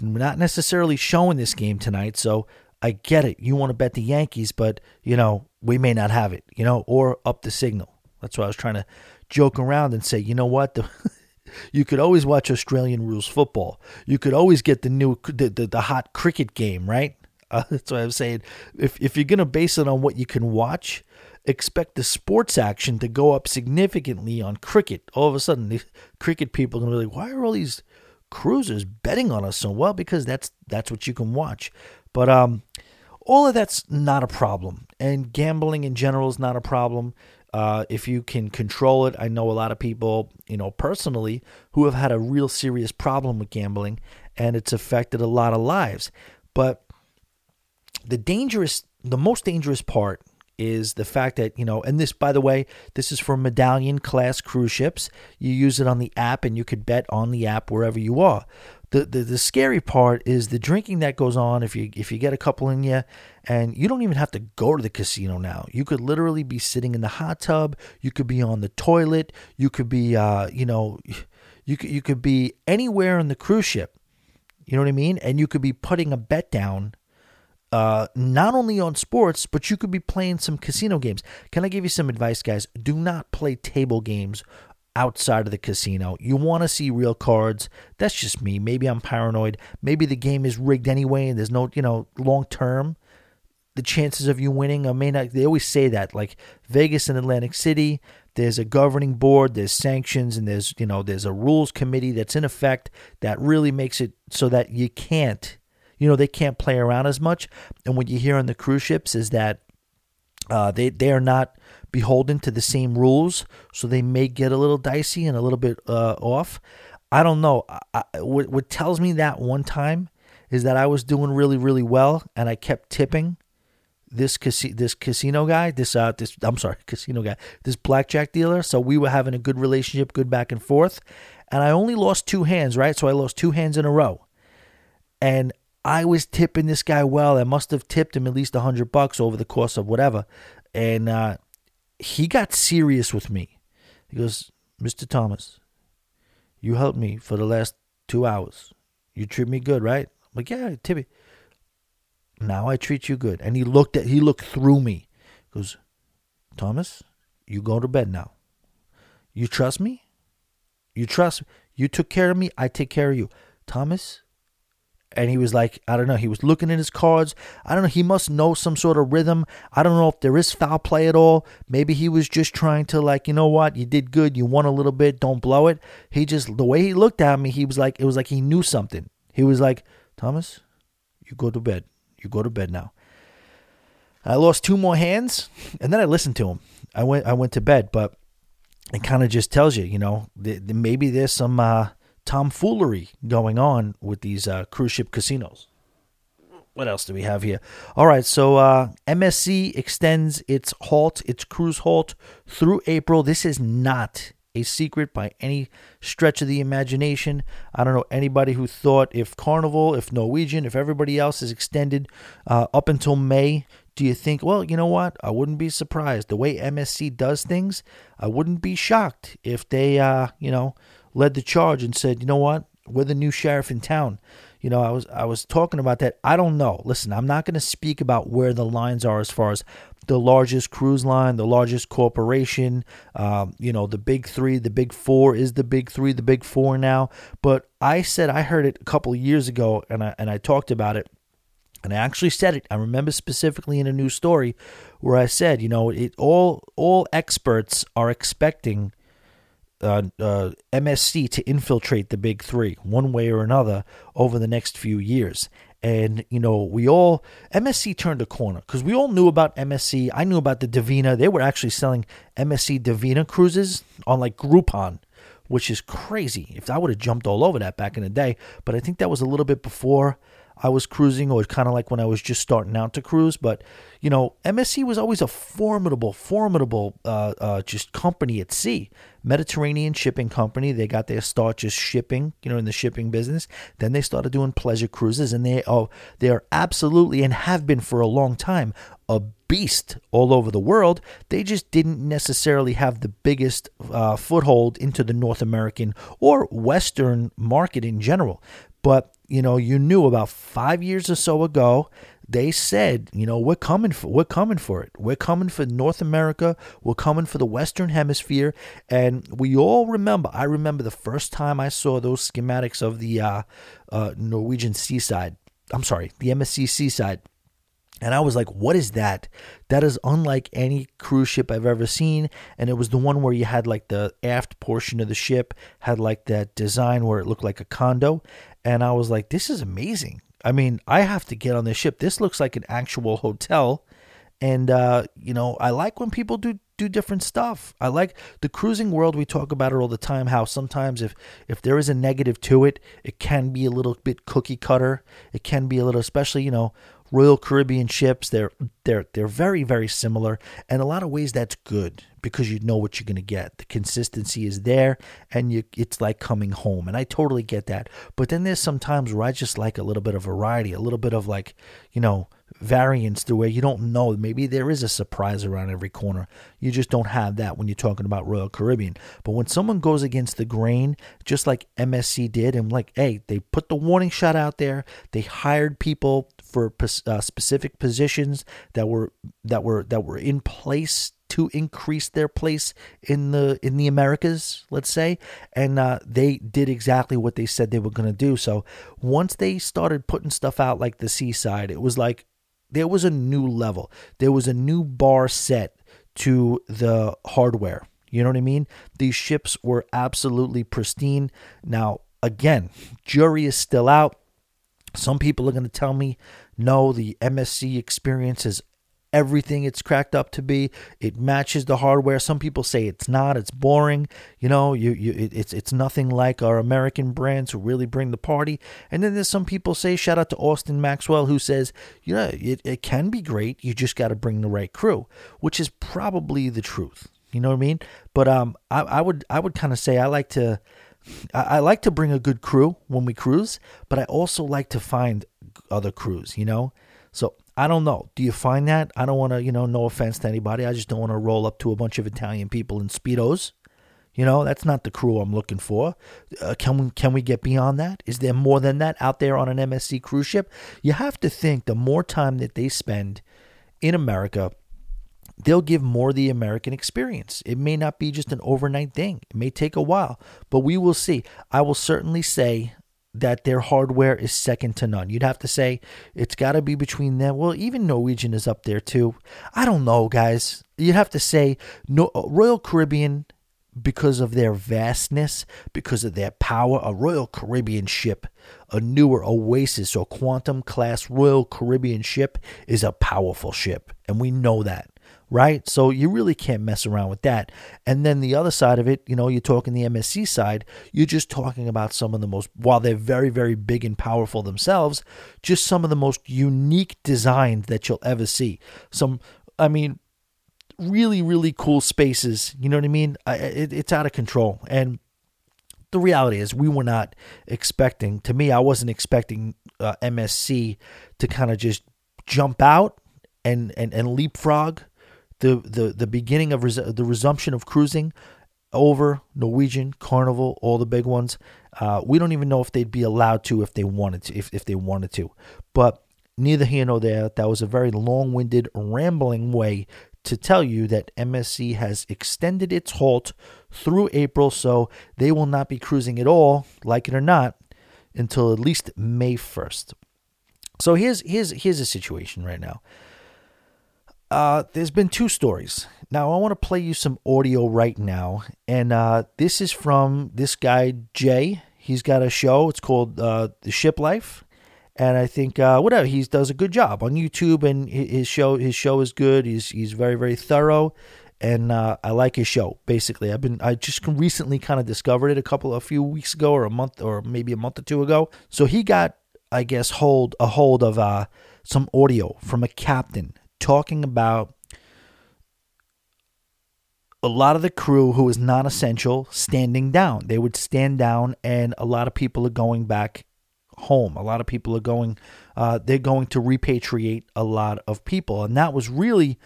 not necessarily showing this game tonight so I get it you want to bet the Yankees but you know we may not have it you know or up the signal that's why I was trying to joke around and say you know what the You could always watch Australian rules football. You could always get the new the, the, the hot cricket game, right? Uh, that's why I'm saying if if you're gonna base it on what you can watch, expect the sports action to go up significantly on cricket. All of a sudden, the cricket people are gonna be like, why are all these cruisers betting on us so well? Because that's that's what you can watch. But um, all of that's not a problem, and gambling in general is not a problem. Uh, if you can control it, I know a lot of people, you know, personally, who have had a real serious problem with gambling, and it's affected a lot of lives. But the dangerous, the most dangerous part is the fact that, you know, and this, by the way, this is for medallion class cruise ships. You use it on the app and you could bet on the app wherever you are. The, the, the scary part is the drinking that goes on if you if you get a couple in you and you don't even have to go to the casino now. You could literally be sitting in the hot tub. You could be on the toilet. You could be uh, you know you could you could be anywhere on the cruise ship. You know what i mean? And you could be putting a bet down uh, not only on sports, but you could be playing some casino games. Can I give you some advice, guys? Do not play table games outside of the casino. You want to see real cards. That's just me. Maybe I'm paranoid. Maybe the game is rigged anyway and there's no, you know, long term. The chances of you winning, I may not. They always say that, like Vegas and Atlantic City. There's a governing board, there's sanctions, and there's you know there's a rules committee that's in effect that really makes it so that you can't you know, they can't play around as much. And what you hear on the cruise ships is that uh, they they are not beholden to the same rules, so they may get a little dicey and a little bit uh, off. I don't know. I, what, what tells me that one time is that I was doing really really well, and I kept tipping this casi- this casino guy, this uh this I'm sorry, casino guy, this blackjack dealer. So we were having a good relationship, good back and forth, and I only lost two hands, right? So I lost two hands in a row, and I was tipping this guy well. I must have tipped him at least a hundred bucks over the course of whatever. And uh, he got serious with me. He goes, Mr. Thomas, you helped me for the last two hours. You treat me good, right? I'm like, yeah, Tibby. Now I treat you good. And he looked at he looked through me. He goes, Thomas, you go to bed now. You trust me? You trust me? you took care of me, I take care of you. Thomas, and he was like, I don't know, he was looking at his cards. I don't know, he must know some sort of rhythm. I don't know if there is foul play at all. Maybe he was just trying to, like, you know what, you did good, you won a little bit, don't blow it. He just, the way he looked at me, he was like, it was like he knew something. He was like, Thomas, you go to bed. You go to bed now. I lost two more hands, and then I listened to him. I went, I went to bed, but it kind of just tells you, you know, maybe there's some, uh, tomfoolery going on with these uh, cruise ship casinos. What else do we have here? All right, so uh, MSC extends its halt, its cruise halt through April. This is not a secret by any stretch of the imagination. I don't know anybody who thought if Carnival, if Norwegian, if everybody else is extended uh, up until May, do you think, well, you know what? I wouldn't be surprised. The way MSC does things, I wouldn't be shocked if they, uh, you know, led the charge and said, you know what, we're the new sheriff in town. You know, I was I was talking about that. I don't know. Listen, I'm not going to speak about where the lines are as far as the largest cruise line, the largest corporation. Um, you know, the big three, the big four is the big three, the big four now. But I said I heard it a couple years ago, and I and I talked about it. And I actually said it. I remember specifically in a news story where I said, you know, it all all experts are expecting uh, uh, MSC to infiltrate the big three one way or another over the next few years. And, you know, we all, MSC turned a corner because we all knew about MSC. I knew about the Divina. They were actually selling MSC Divina cruises on like Groupon, which is crazy. If I would have jumped all over that back in the day, but I think that was a little bit before I was cruising, or kind of like when I was just starting out to cruise. But you know, MSC was always a formidable, formidable, uh, uh, just company at sea. Mediterranean shipping company. They got their start just shipping, you know, in the shipping business. Then they started doing pleasure cruises, and they are they are absolutely and have been for a long time a beast all over the world. They just didn't necessarily have the biggest uh, foothold into the North American or Western market in general. But you know, you knew about five years or so ago, they said, you know, we're coming for we're coming for it. We're coming for North America. We're coming for the Western Hemisphere. And we all remember. I remember the first time I saw those schematics of the uh, uh, Norwegian seaside. I'm sorry, the MSC seaside. And I was like, what is that? That is unlike any cruise ship I've ever seen. And it was the one where you had like the aft portion of the ship had like that design where it looked like a condo and I was like, this is amazing. I mean, I have to get on this ship. This looks like an actual hotel. And uh, you know, I like when people do do different stuff. I like the cruising world. We talk about it all the time. How sometimes if if there is a negative to it, it can be a little bit cookie cutter. It can be a little, especially you know, Royal Caribbean ships. They're they're they're very very similar, and a lot of ways that's good because you know what you're going to get. The consistency is there, and you it's like coming home, and I totally get that. But then there's some times where I just like a little bit of variety, a little bit of like you know variance to where you don't know. Maybe there is a surprise around every corner. You just don't have that when you're talking about Royal Caribbean. But when someone goes against the grain, just like MSC did, and like, hey, they put the warning shot out there. They hired people for uh, specific positions that were that were that were in place to increase their place in the in the Americas, let's say, and uh, they did exactly what they said they were going to do. So once they started putting stuff out like the seaside, it was like there was a new level. There was a new bar set to the hardware. You know what I mean? These ships were absolutely pristine. Now, again, jury is still out. Some people are going to tell me, no, the MSC experience is everything it's cracked up to be. It matches the hardware. Some people say it's not. It's boring. You know, you, you it, it's it's nothing like our American brands who really bring the party. And then there's some people say, shout out to Austin Maxwell, who says, yeah, it, it can be great. You just got to bring the right crew, which is probably the truth. You know what I mean? But um, I, I would I would kind of say I like to. I, like to bring a good crew when we cruise, but I also like to find other crews, you know? So I don't know. Do you find that? I don't want to, you know, no offense to anybody. I just don't want to roll up to a bunch of Italian people in speedos. You know, that's not the crew I'm looking for. Uh, can we can we get beyond that? Is there more than that out there on an MSC cruise ship? You have to think the more time that they spend in America, they'll give more the American experience. It may not be just an overnight thing. It may take a while, but we will see. I will certainly say that their hardware is second to none. You'd have to say it's got to be between them. Well, even Norwegian is up there too. I don't know, guys. You'd have to say no, uh, Royal Caribbean because of their vastness, because of their power. A Royal Caribbean ship, a newer Oasis or Quantum class Royal Caribbean ship, is a powerful ship, and we know that right? So you really can't mess around with that. And then the other side of it, you know, you're talking the MSC side, you're just talking about some of the most, while they're very, very big and powerful themselves, just some of the most unique designs that you'll ever see. Some, I mean, really, really cool spaces. You know what I mean? I, it, it's out of control. And the reality is, we were not expecting, to me, I wasn't expecting uh, MSC to kind of just jump out and, and, and leapfrog the the the beginning of res- the resumption of cruising over Norwegian, Carnival, all the big ones. Uh, we don't even know if they'd be allowed to if they wanted to, if, if they wanted to. But neither here nor there. That was a very long-winded, rambling way to tell you that MSC has extended its halt through April, so they will not be cruising at all, like it or not, until at least May 1st. So here's here's here's a situation right now. Uh, there's been two stories. Now, I want to play you some audio right now. And uh, this is from this guy, Jay. He's got a show. It's called uh, The Ship Life. And I think uh, whatever he does a good job on YouTube, and his show his show is good. He's he's very very thorough, and uh, I like his show. Basically, I've been I just recently kind of discovered it a couple a few weeks ago, or a month, or maybe a month or two ago. So he got I guess hold a hold of some audio from a captain talking about a lot of the crew who is non essential standing down. They would stand down, and a lot of people are going back home. A lot of people are going, uh, they're going to repatriate a lot of people. And that was really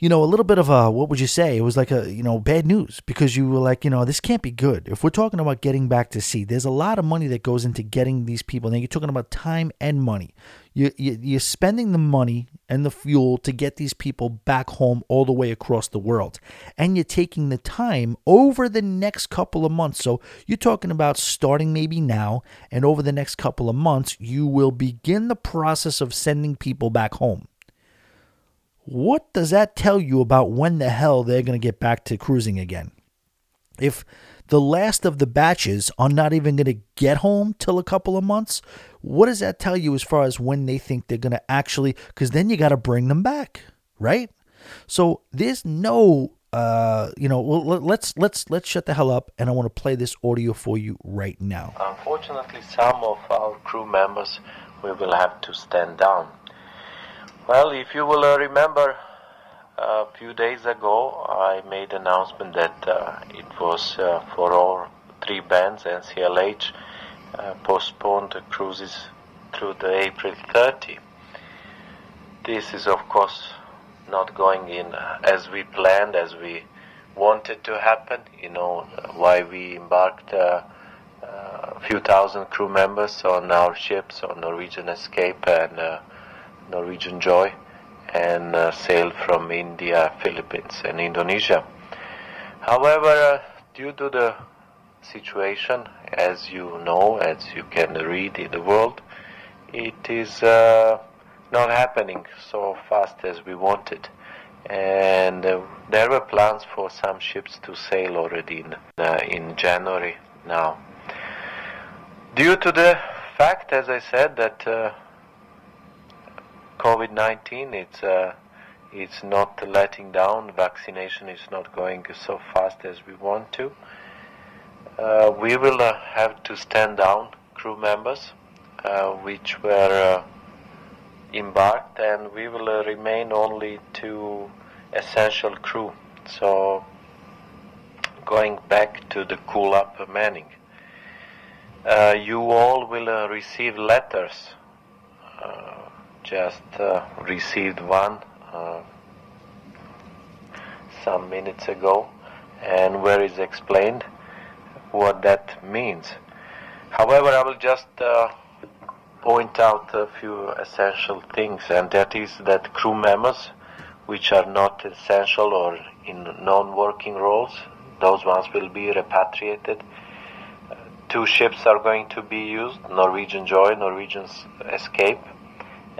you know, a little bit of a, what would you say? It was like a, you know, bad news because you were like, you know, this can't be good. If we're talking about getting back to sea, there's a lot of money that goes into getting these people. Now you're talking about time and money. You, you, you're spending the money and the fuel to get these people back home all the way across the world. And you're taking the time over the next couple of months. So you're talking about starting maybe now, and over the next couple of months, you will begin the process of sending people back home. What does that tell you about when the hell they're going to get back to cruising again? If the last of the batches are not even going to get home till a couple of months, what does that tell you as far as when they think they're going to actually because then you got to bring them back, right? So there's no uh, you know, let's let's let's shut the hell up, and I want to play this audio for you right now. Unfortunately, some of our crew members we will have to stand down. Well, if you will uh, remember, a few days ago I made announcement that uh, it was uh, for all three bands NCLH uh, postponed the cruises through the April 30. This is of course not going in as we planned, as we wanted to happen. You know why we embarked uh, uh, a few thousand crew members on our ships on Norwegian Escape and uh, Norwegian Joy and uh, sailed from India, Philippines, and Indonesia. However, uh, due to the situation, as you know, as you can read in the world, it is uh, not happening so fast as we wanted. And uh, there were plans for some ships to sail already in, in January now. Due to the fact, as I said, that COVID-19 it's uh, it's not letting down. Vaccination is not going so fast as we want to. Uh, we will uh, have to stand down crew members uh, which were uh, embarked, and we will uh, remain only two essential crew. So going back to the cool up manning. you all will receive letters just uh, received one uh, some minutes ago and where is explained what that means. However, I will just uh, point out a few essential things and that is that crew members which are not essential or in non-working roles, those ones will be repatriated. two ships are going to be used, Norwegian Joy, Norwegian Escape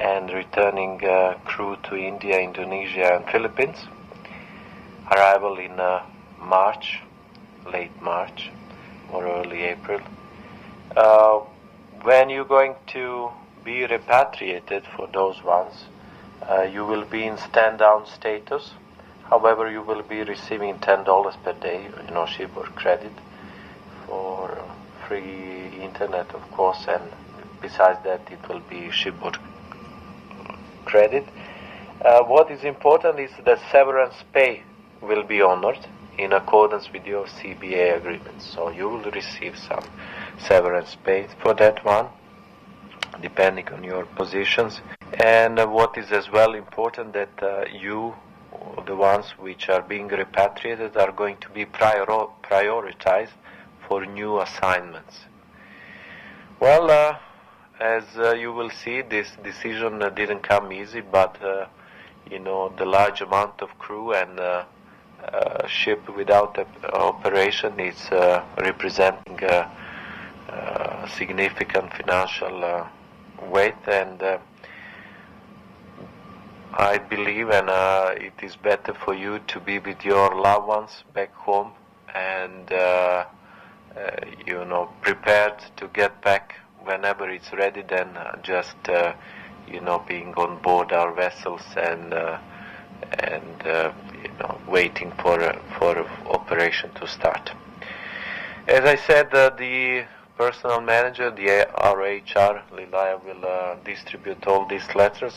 and returning uh, crew to India, Indonesia, and Philippines. Arrival in uh, March, late March or early April. Uh, when you're going to be repatriated for those ones, uh, you will be in stand down status. However, you will be receiving $10 per day, you know, or credit for free internet, of course, and besides that, it will be shipboard credit. Uh, what is important is that severance pay will be honored in accordance with your CBA agreement. So you will receive some severance pay for that one, depending on your positions. And what is as well important that uh, you, the ones which are being repatriated, are going to be prior- prioritized for new assignments. Well, uh, as uh, you will see, this decision uh, didn't come easy, but uh, you know the large amount of crew and uh, uh, ship without operation is uh, representing a, significant financial weight, and I believe, and it is better for you to be with your loved ones back home and you know prepared to get back whenever it's ready, then uh, just uh, you know being on board our vessels and uh, and you know waiting for for operation to start. As I said, the personal manager, the our HR, Lilaya, will distribute all these letters.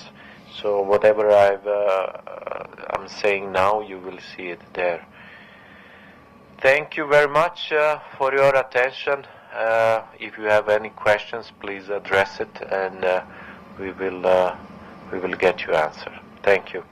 So whatever uh, I'm saying now, you will see it there. Thank you very much for your attention. Uh, if you have any questions, please address it, and uh, we will uh, we will get you answer. Thank you.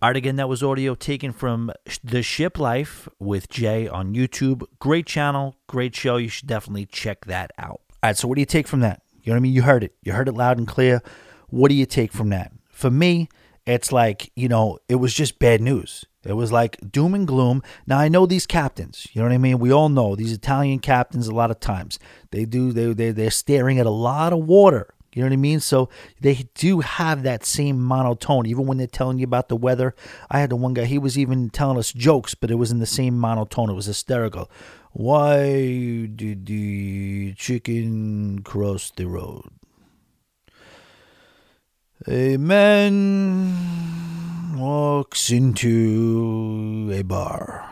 All right, again, that was audio taken from The Ship Life with Jay on YouTube. Great channel, great show. You should definitely check that out. All right, so what do you take from that? You know what I mean? You heard it. You heard it loud and clear. What do you take from that? For me, it's like, you know, it was just bad news. It was like doom and gloom. Now I know these captains. You know what I mean? We all know these Italian captains. A lot of times they do. They they they're staring at a lot of water. You know what I mean? So they do have that same monotone, even when they're telling you about the weather. I had the one guy; he was even telling us jokes, but it was in the same monotone. It was hysterical. Why did the chicken cross the road? Amen walks into a bar.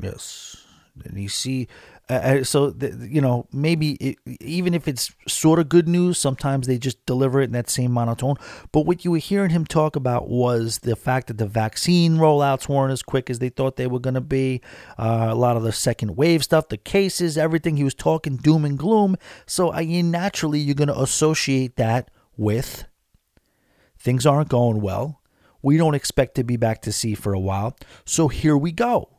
Yes. And you see Uh, so the, you know maybe it, even if it's sort of good news sometimes they just deliver it in that same monotone but what you were hearing him talk about was the fact that the vaccine rollouts weren't as quick as they thought they were going to be uh, a lot of the second wave stuff the cases everything he was talking doom and gloom so I mean, naturally you're going to associate that with things aren't going well we don't expect to be back to sea for a while so here we go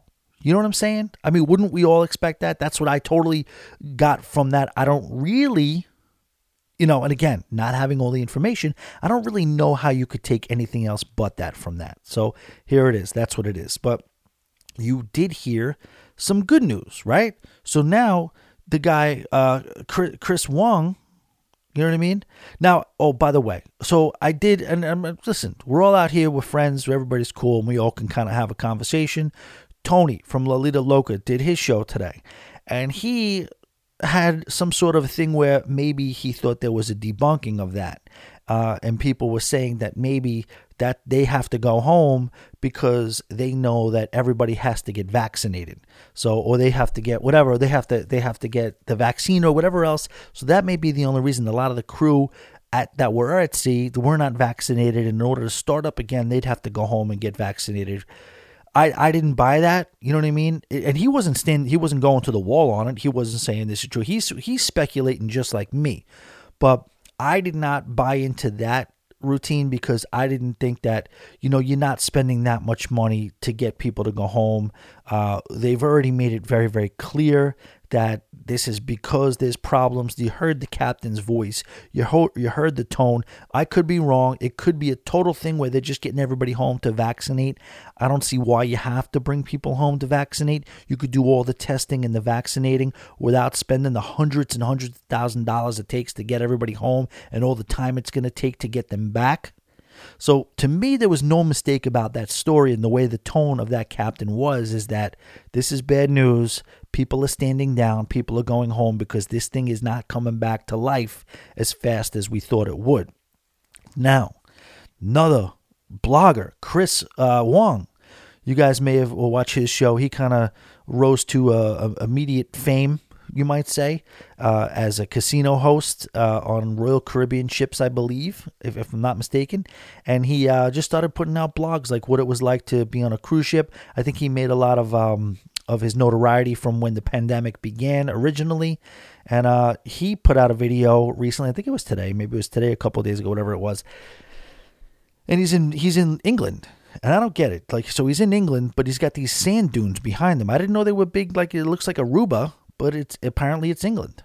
you know what I'm saying? I mean, wouldn't we all expect that? That's what I totally got from that. I don't really, you know, and again, not having all the information, I don't really know how you could take anything else but that from that. So here it is. That's what it is. But you did hear some good news, right? So now the guy, uh, Chris Wong, you know what I mean? Now, oh, by the way, so I did, and, and listen, we're all out here, we're friends, everybody's cool, and we all can kind of have a conversation. Tony from Lolita Loca did his show today, and he had some sort of thing where maybe he thought there was a debunking of that. Uh, and people were saying that maybe that they have to go home because they know that everybody has to get vaccinated. So, or they have to get whatever they have to they have to get the vaccine or whatever else. So that may be the only reason a lot of the crew at that were at sea were not vaccinated. In order to start up again, they'd have to go home and get vaccinated. I, I didn't buy that. You know what I mean? And he wasn't standing. He wasn't going to the wall on it. He wasn't saying this is true. He's he's speculating just like me. But I did not buy into that routine because I didn't think that you know you're not spending that much money to get people to go home. Uh, they've already made it very very clear that this is because there's problems. You heard the captain's voice. You heard, you heard the tone. I could be wrong. It could be a total thing where they're just getting everybody home to vaccinate. I don't see why you have to bring people home to vaccinate. You could do all the testing and the vaccinating without spending the hundreds and hundreds of thousand dollars it takes to get everybody home and all the time it's going to take to get them back. So to me, there was no mistake about that story and the way the tone of that captain was is that this is bad news. People are standing down. People are going home because this thing is not coming back to life as fast as we thought it would. Now, another blogger, Chris uh, Wong. You guys may have watched his show. He kind of rose to a immediate fame you might say, uh, as a casino host uh, on Royal Caribbean ships, I believe, if, if I'm not mistaken. And he uh, just started putting out blogs like what it was like to be on a cruise ship. I think he made a lot of um, of his notoriety from when the pandemic began originally. And uh, he put out a video recently. I think it was today, maybe it was today, a couple days ago, whatever it was. And he's in he's in England and I don't get it. Like, so he's in England, but he's got these sand dunes behind him. I didn't know they were big. Like, it looks like Aruba, but it's apparently it's England.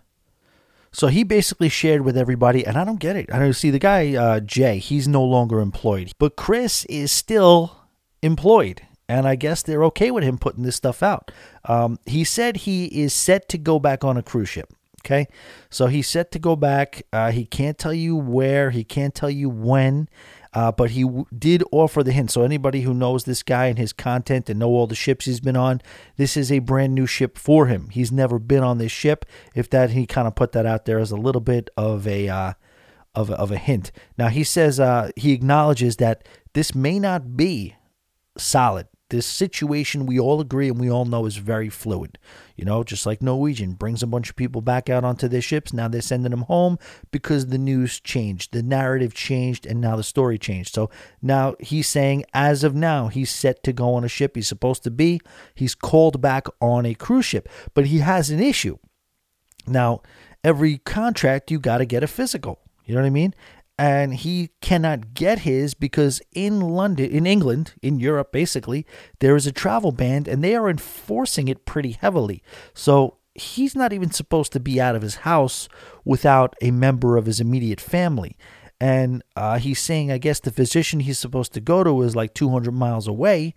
So he basically shared with everybody, and I don't get it. I don't see the guy uh, Jay. He's no longer employed, but Chris is still employed, and I guess they're okay with him putting this stuff out. Um, he said he is set to go back on a cruise ship. Okay, so he's set to go back. Uh, he can't tell you where. He can't tell you when. Uh, but he w- did offer the hint. So anybody who knows this guy and his content and know all the ships he's been on, this is a brand new ship for him. He's never been on this ship. If that, he kind of put that out there as a little bit of a uh, of a, of a hint. Now he says uh, he acknowledges that this may not be solid this situation we all agree and we all know is very fluid. You know, just like Norwegian brings a bunch of people back out onto their ships. Now they're sending them home because the news changed, the narrative changed, and now the story changed. So now he's saying, as of now, he's set to go on a ship he's supposed to be. He's called back on a cruise ship, but he has an issue. Now, every contract, you got to get a physical. You know what I mean? And he cannot get his because in London, in England, in Europe, basically, there is a travel ban and they are enforcing it pretty heavily. So he's not even supposed to be out of his house without a member of his immediate family. And uh, he's saying, I guess the physician he's supposed to go to is like 200 miles away,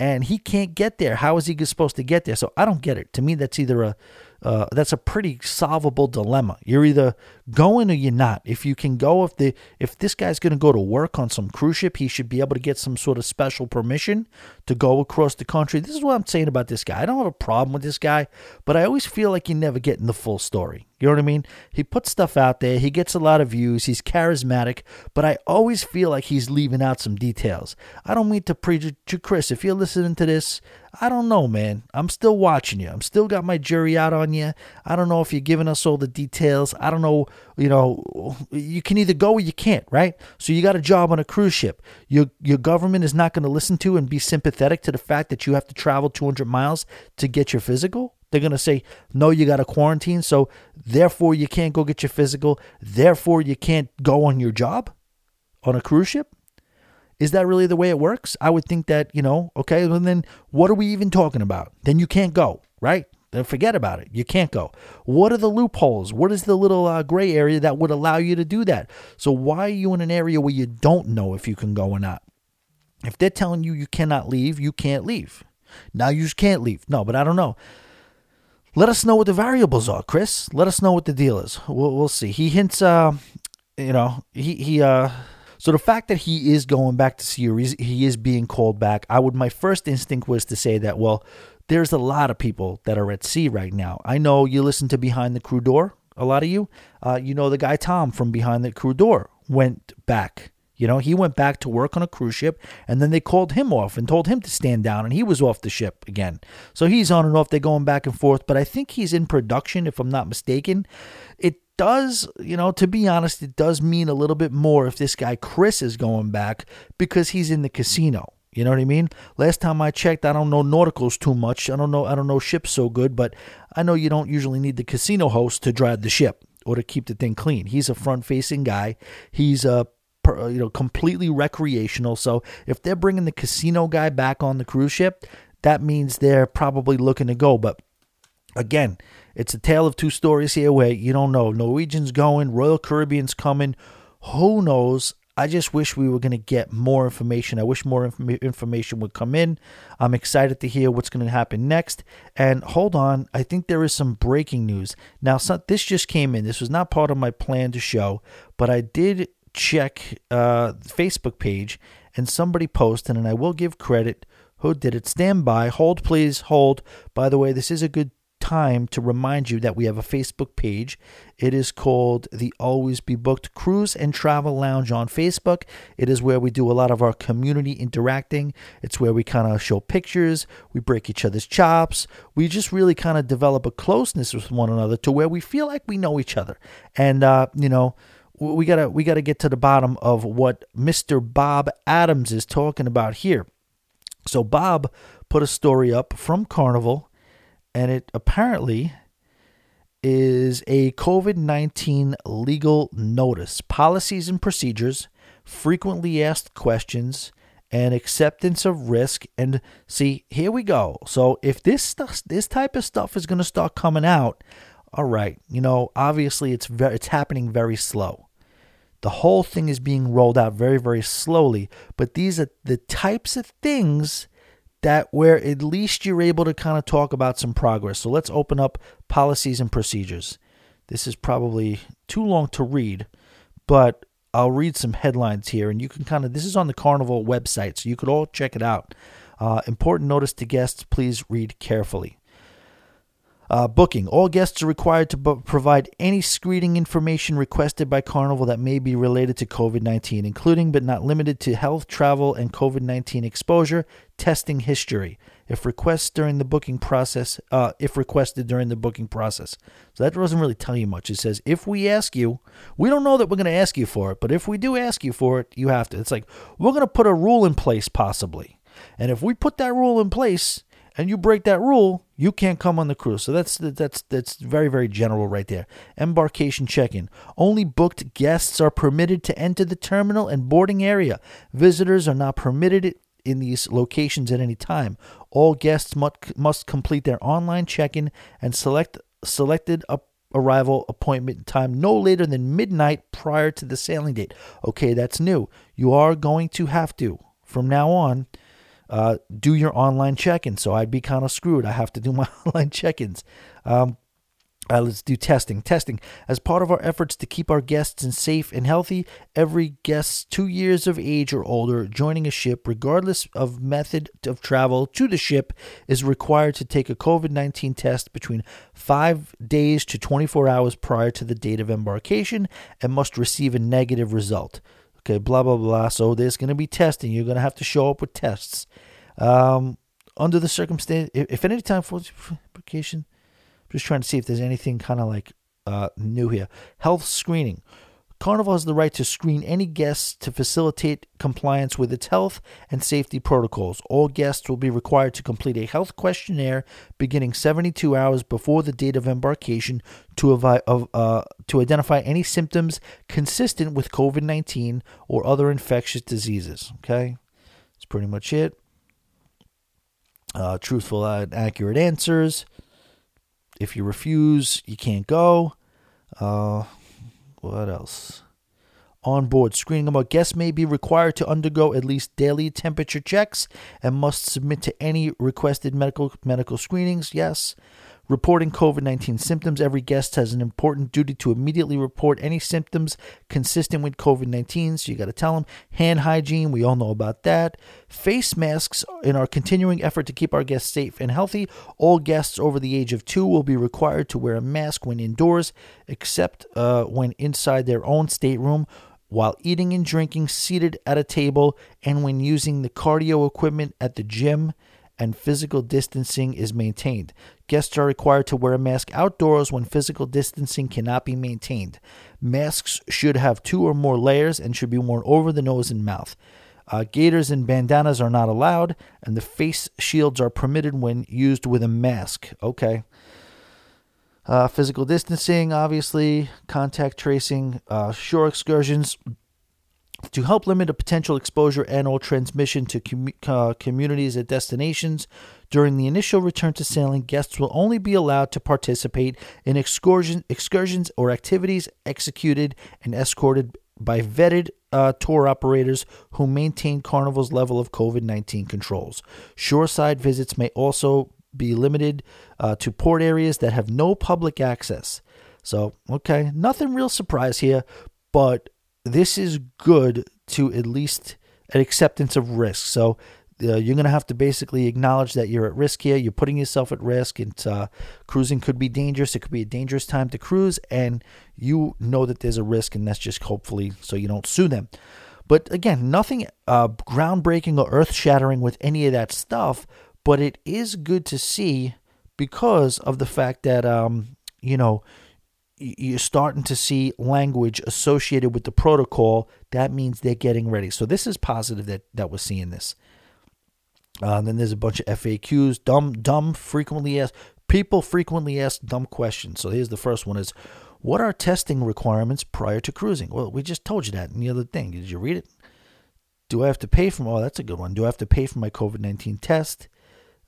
and he can't get there. How is he supposed to get there? So I don't get it. To me, that's either a uh, that's a pretty solvable dilemma. You're either going or you're not. If you can go, if the if this guy's going to go to work on some cruise ship, he should be able to get some sort of special permission to go across the country. This is what I'm saying about this guy. I don't have a problem with this guy, but I always feel like you're never getting the full story. You know what I mean? He puts stuff out there, he gets a lot of views, he's charismatic, but I always feel like he's leaving out some details. I don't mean to preach to Chris. If you're listening to this, I don't know, man. I'm still watching you. I'm still got my jury out on you. I don't know if you're giving us all the details. I don't know, you know, you can either go or you can't, right? So you got a job on a cruise ship. Your your government is not going to listen to and be sympathetic to the fact that you have to travel 200 miles to get your physical. They're going to say, no, you got to quarantine. So therefore, you can't go get your physical. Therefore, you can't go on your job on a cruise ship. Is that really the way it works? I would think that, you know, okay, well, then what are we even talking about? Then you can't go, right? Then forget about it. You can't go. What are the loopholes? What is the little uh, gray area that would allow you to do that? So, why are you in an area where you don't know if you can go or not? If they're telling you you cannot leave, you can't leave. Now you can't leave. No, but I don't know. Let us know what the variables are, Chris. Let us know what the deal is. We'll, we'll see. He hints, uh, you know, he, he, uh, so the fact that he is going back to or he is being called back, I would, my first instinct was to say that, well, there's a lot of people that are at sea right now. I know you listen to Behind the Crew Door, a lot of you. Uh, you know the guy Tom from Behind the Crew Door went back you know, he went back to work on a cruise ship and then they called him off and told him to stand down and he was off the ship again. So he's on and off. They're going back and forth, but I think he's in production, if I'm not mistaken. It does, you know, to be honest, it does mean a little bit more if this guy Chris is going back because he's in the casino. You know what I mean? Last time I checked, I don't know nauticals too much. I don't know I don't know ships so good, but I know you don't usually need the casino host to drive the ship or to keep the thing clean. He's a front-facing guy. He's a you know completely recreational. So if they're bringing the casino guy back on the cruise ship, that means they're probably looking to go. But again, it's a tale of two stories here where you don't know. Norwegian's going, Royal Caribbean's coming. Who knows? I just wish we were going to get more information. I wish more inf- information would come in. I'm excited to hear what's going to happen next. And hold on, I think there is some breaking news. Now, this just came in. This was not part of my plan to show, but I did check uh, Facebook page and somebody posted, and I will give credit who did it. Stand by, hold, please, hold. By the way, this is a good time to remind you that we have a Facebook page. It is called the Always Be Booked Cruise and Travel Lounge on Facebook. It is where we do a lot of our community interacting. It's where we kind of show pictures, we break each other's chops, we just really kind of develop a closeness with one another to where we feel like we know each other. And, uh, you know, we gotta we gotta get to the bottom of what Mr. Bob Adams is talking about here. So Bob put a story up from Carnival, and it apparently is a COVID nineteen legal notice, policies and procedures, frequently asked questions, and acceptance of risk. And see, here we go. So if this stuff, this type of stuff is going to start coming out, all right, you know, obviously it's very, it's happening very slow. The whole thing is being rolled out very, very slowly. But these are the types of things that where at least you're able to kind of talk about some progress. So let's open up policies and procedures. This is probably too long to read, but I'll read some headlines here and you can kind of, this is on the Carnival website, so you could all check it out. Uh, important notice to guests please read carefully. Uh, booking. All guests are required to bu- provide any screening information requested by Carnival that may be related to COVID 19, including but not limited to health, travel, and COVID 19 exposure, testing history, if requests during the booking process, uh, if requested during the booking process. So that doesn't really tell you much. It says, if we ask you, we don't know that we're going to ask you for it, but if we do ask you for it, you have to. It's like, we're going to put a rule in place, possibly. And if we put that rule in place, and you break that rule, you can't come on the cruise. So that's that's that's very very general right there. Embarkation check-in. Only booked guests are permitted to enter the terminal and boarding area. Visitors are not permitted in these locations at any time. All guests must must complete their online check-in and select selected up arrival appointment time no later than midnight prior to the sailing date. Okay, that's new. You are going to have to from now on uh, do your online check in. So I'd be kind of screwed. I have to do my online check ins. Um, Uh, let's do testing. Testing. As part of our efforts to keep our guests in safe and healthy, every guest two years of age or older joining a ship, regardless of method of travel to the ship, is required to take a COVID 19 test between five days to 24 hours prior to the date of embarkation and must receive a negative result. Okay, blah, blah, blah. So there's going to be testing. You're going to have to show up with tests. Um, under the circumstance, if, if any time for application, just trying to see if there's anything kind of like uh, new here. Health screening. Carnival has the right to screen any guests to facilitate compliance with its health and safety protocols. All guests will be required to complete a health questionnaire beginning 72 hours before the date of embarkation to, avi- uh, to identify any symptoms consistent with COVID 19 or other infectious diseases. Okay, that's pretty much it. Uh, truthful and accurate answers. If you refuse, you can't go. Uh, what else? On board screening about guests may be required to undergo at least daily temperature checks and must submit to any requested medical medical screenings. Yes. Reporting COVID 19 symptoms. Every guest has an important duty to immediately report any symptoms consistent with COVID 19. So you got to tell them. Hand hygiene, we all know about that. Face masks. In our continuing effort to keep our guests safe and healthy, all guests over the age of two will be required to wear a mask when indoors, except uh, when inside their own stateroom while eating and drinking seated at a table and when using the cardio equipment at the gym and physical distancing is maintained. Guests are required to wear a mask outdoors when physical distancing cannot be maintained. Masks should have two or more layers and should be worn over the nose and mouth. Uh, gaiters and bandanas are not allowed, and the face shields are permitted when used with a mask. Okay. Uh, physical distancing, obviously, contact tracing, uh, shore excursions, to help limit a potential exposure and or transmission to com- uh, communities at destinations. During the initial return to sailing guests will only be allowed to participate in excursion, excursions or activities executed and escorted by vetted uh, tour operators who maintain carnival's level of covid-19 controls. Shoreside visits may also be limited uh, to port areas that have no public access. So okay nothing real surprise here but this is good to at least an acceptance of risk. So uh, you're going to have to basically acknowledge that you're at risk here. You're putting yourself at risk, and uh, cruising could be dangerous. It could be a dangerous time to cruise, and you know that there's a risk, and that's just hopefully so you don't sue them. But again, nothing uh, groundbreaking or earth shattering with any of that stuff, but it is good to see because of the fact that, um, you know, you're starting to see language associated with the protocol. That means they're getting ready. So this is positive that that we're seeing this. Uh, then there's a bunch of FAQs, dumb, dumb, frequently asked. People frequently ask dumb questions. So here's the first one: is what are testing requirements prior to cruising? Well, we just told you that in the other thing. Did you read it? Do I have to pay for? Oh, that's a good one. Do I have to pay for my COVID nineteen test?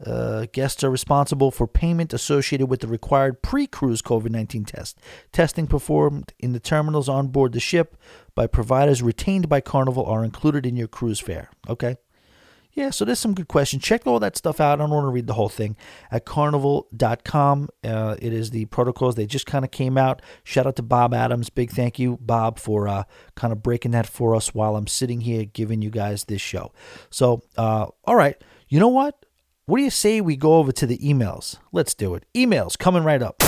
Uh, guests are responsible for payment associated with the required pre cruise COVID 19 test. Testing performed in the terminals on board the ship by providers retained by Carnival are included in your cruise fare. Okay? Yeah, so there's some good questions. Check all that stuff out. I don't want to read the whole thing at carnival.com. Uh, it is the protocols. They just kind of came out. Shout out to Bob Adams. Big thank you, Bob, for uh, kind of breaking that for us while I'm sitting here giving you guys this show. So, uh, all right. You know what? What do you say we go over to the emails? Let's do it. Emails coming right up.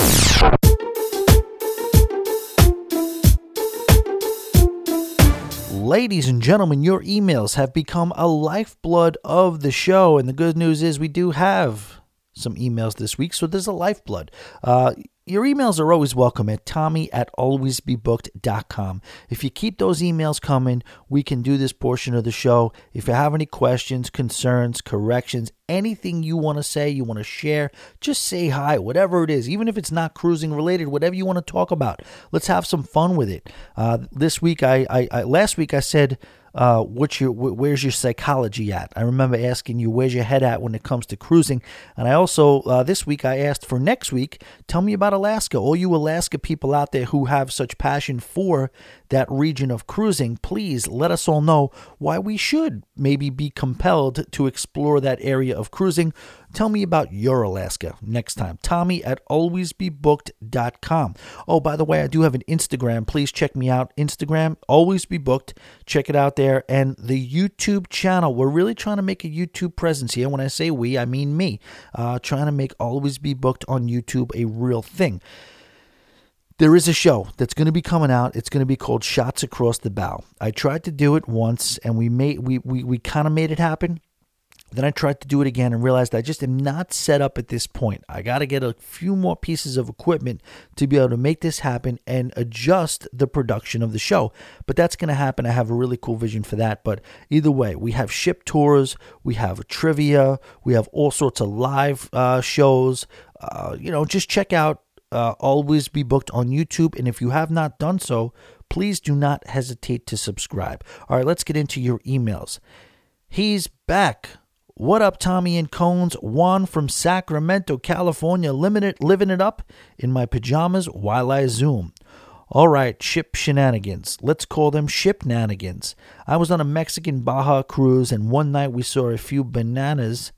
Ladies and gentlemen, your emails have become a lifeblood of the show. And the good news is we do have some emails this week, so there's a lifeblood. Uh, your emails are always welcome at tommy at alwaysbebooked.com. If you keep those emails coming, we can do this portion of the show. If you have any questions, concerns, corrections, anything you want to say, you want to share, just say hi, whatever it is, even if it's not cruising related, whatever you want to talk about. Let's have some fun with it. Uh, this week, I, I, I last week I said uh, what's your where's your psychology at? I remember asking you where's your head at when it comes to cruising, and I also uh, this week I asked for next week. Tell me about Alaska. All you Alaska people out there who have such passion for that region of cruising, please let us all know why we should maybe be compelled to explore that area of cruising. Tell me about your Alaska next time. Tommy at alwaysbebooked.com. Oh, by the way, I do have an Instagram. Please check me out. Instagram, always be booked. Check it out there. And the YouTube channel. We're really trying to make a YouTube presence here. When I say we, I mean me. Uh, trying to make Always Be Booked on YouTube a real thing. There is a show that's going to be coming out. It's going to be called Shots Across the Bow. I tried to do it once and we made we we, we kind of made it happen. Then I tried to do it again and realized I just am not set up at this point. I got to get a few more pieces of equipment to be able to make this happen and adjust the production of the show. But that's going to happen. I have a really cool vision for that. But either way, we have ship tours, we have trivia, we have all sorts of live uh, shows. Uh, you know, just check out uh, Always Be Booked on YouTube. And if you have not done so, please do not hesitate to subscribe. All right, let's get into your emails. He's back. What up, Tommy and Cones? Juan from Sacramento, California, limited, living it up in my pajamas while I Zoom. All right, ship shenanigans. Let's call them ship nanigans. I was on a Mexican Baja cruise, and one night we saw a few bananas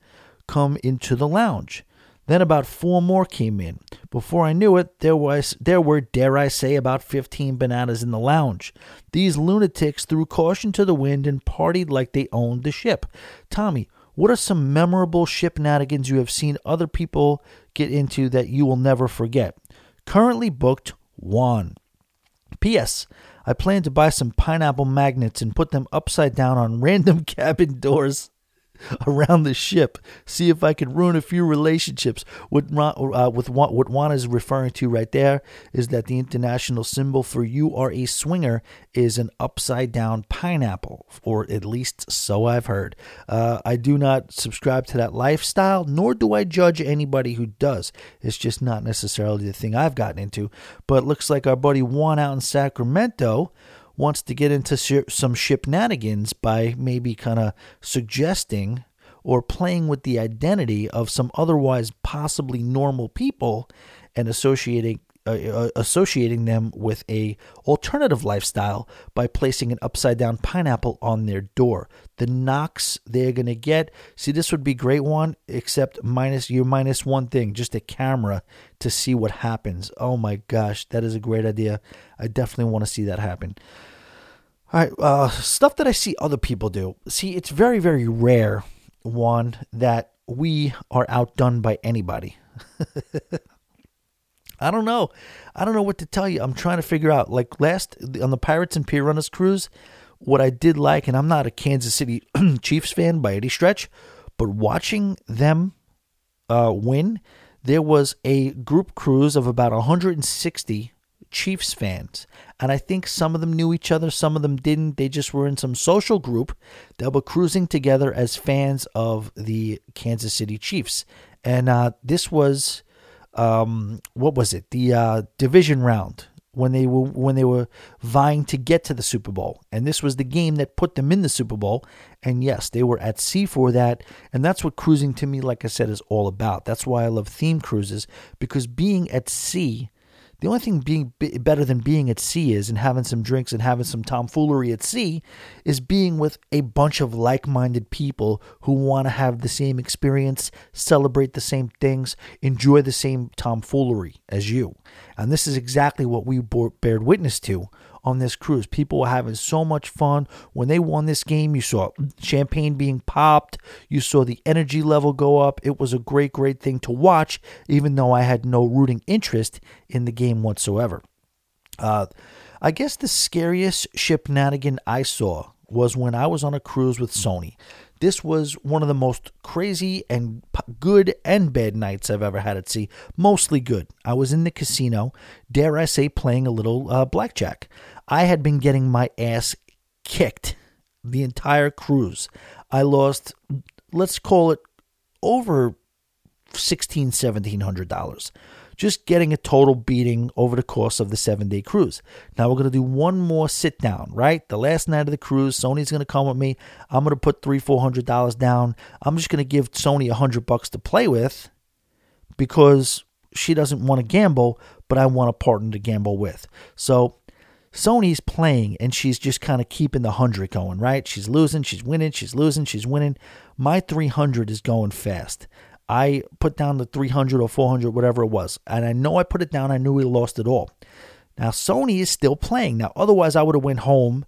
come into the lounge. Then about four more came in. Before I knew it, there was there were, dare I say, about fifteen bananas in the lounge. These lunatics threw caution to the wind and partied like they owned the ship. Tommy, what are some memorable ship shenanigans you have seen other people get into that you will never forget? Currently booked Juan. P.S. I plan to buy some pineapple magnets and put them upside down on random cabin doors. around the ship, see if I could ruin a few relationships. What uh, with what, what Juan is referring to right there is that the international symbol for you are a swinger is an upside down pineapple, or at least so I've heard. Uh, I do not subscribe to that lifestyle, nor do I judge anybody who does. It's just not necessarily the thing I've gotten into. But looks like our buddy Juan out in Sacramento wants to get into some shipnanigans by maybe kind of suggesting or playing with the identity of some otherwise possibly normal people and associating uh, uh, associating them with a alternative lifestyle by placing an upside down pineapple on their door. The knocks they're gonna get. See, this would be great one, except minus you minus one thing, just a camera to see what happens. Oh my gosh, that is a great idea. I definitely want to see that happen. All right, uh, stuff that I see other people do. See, it's very, very rare, Juan, that we are outdone by anybody. I don't know. I don't know what to tell you. I'm trying to figure out. Like last on the Pirates and Pier Runners cruise, what I did like, and I'm not a Kansas City Chiefs fan by any stretch, but watching them uh, win, there was a group cruise of about 160 Chiefs fans. And I think some of them knew each other, some of them didn't. They just were in some social group that were cruising together as fans of the Kansas City Chiefs. And uh, this was um, what was it? The uh, division round when they were when they were vying to get to the Super Bowl. And this was the game that put them in the Super Bowl. And yes, they were at sea for that. And that's what cruising to me, like I said, is all about. That's why I love theme cruises because being at sea the only thing being better than being at sea is and having some drinks and having some tomfoolery at sea is being with a bunch of like-minded people who want to have the same experience, celebrate the same things, enjoy the same tomfoolery as you. And this is exactly what we bore, bared witness to on this cruise. People were having so much fun. When they won this game, you saw champagne being popped, you saw the energy level go up. It was a great, great thing to watch, even though I had no rooting interest in the game whatsoever. Uh, I guess the scariest ship nannigan I saw was when I was on a cruise with Sony. This was one of the most crazy and good and bad nights I've ever had at sea. Mostly good. I was in the casino, dare I say, playing a little uh, blackjack. I had been getting my ass kicked the entire cruise. I lost, let's call it, over sixteen, seventeen hundred dollars. Just getting a total beating over the course of the seven day cruise. Now we're gonna do one more sit down, right? The last night of the cruise, Sony's gonna come with me. I'm gonna put three, four hundred dollars down. I'm just gonna give Sony a hundred bucks to play with because she doesn't want to gamble, but I want a partner to gamble with. So Sony's playing and she's just kind of keeping the 100 going, right? She's losing, she's winning, she's losing, she's winning. My 300 is going fast. I put down the 300 or 400, whatever it was. And I know I put it down. I knew we lost it all. Now, Sony is still playing. Now, otherwise, I would have went home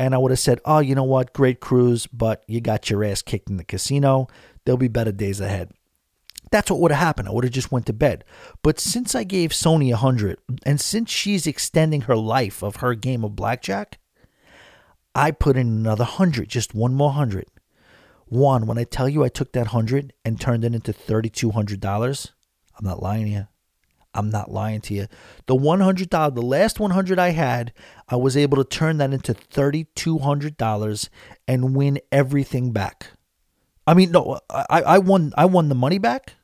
and I would have said, oh, you know what? Great cruise, but you got your ass kicked in the casino. There'll be better days ahead. That's what would have happened. I would have just went to bed. But since I gave Sony a 100 and since she's extending her life of her game of blackjack, I put in another 100, just one more 100. Juan, when I tell you I took that 100 and turned it into $3200, I'm not lying to you. I'm not lying to you. The $100, the last 100 I had, I was able to turn that into $3200 and win everything back. I mean, no, I, I won I won the money back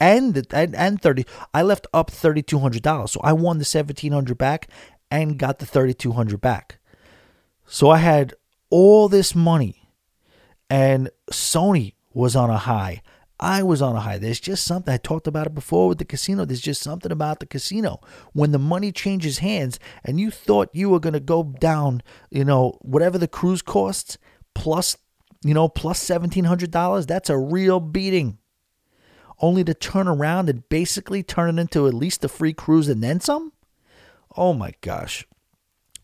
and the, and, and 30 I left up $3200. So I won the 1700 back and got the 3200 back. So I had all this money and Sony was on a high. I was on a high. There's just something I talked about it before with the casino. There's just something about the casino when the money changes hands and you thought you were going to go down, you know, whatever the cruise costs plus, you know, plus $1700, that's a real beating. Only to turn around and basically turn it into at least a free cruise and then some? Oh my gosh.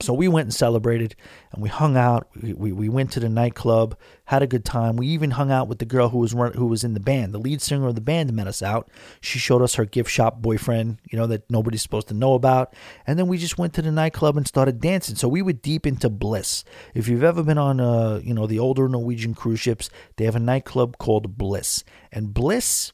So we went and celebrated and we hung out. We, we, we, went to the nightclub, had a good time. We even hung out with the girl who was who was in the band. The lead singer of the band met us out. She showed us her gift shop boyfriend, you know, that nobody's supposed to know about. And then we just went to the nightclub and started dancing. So we were deep into bliss. If you've ever been on, uh, you know, the older Norwegian cruise ships, they have a nightclub called Bliss. And Bliss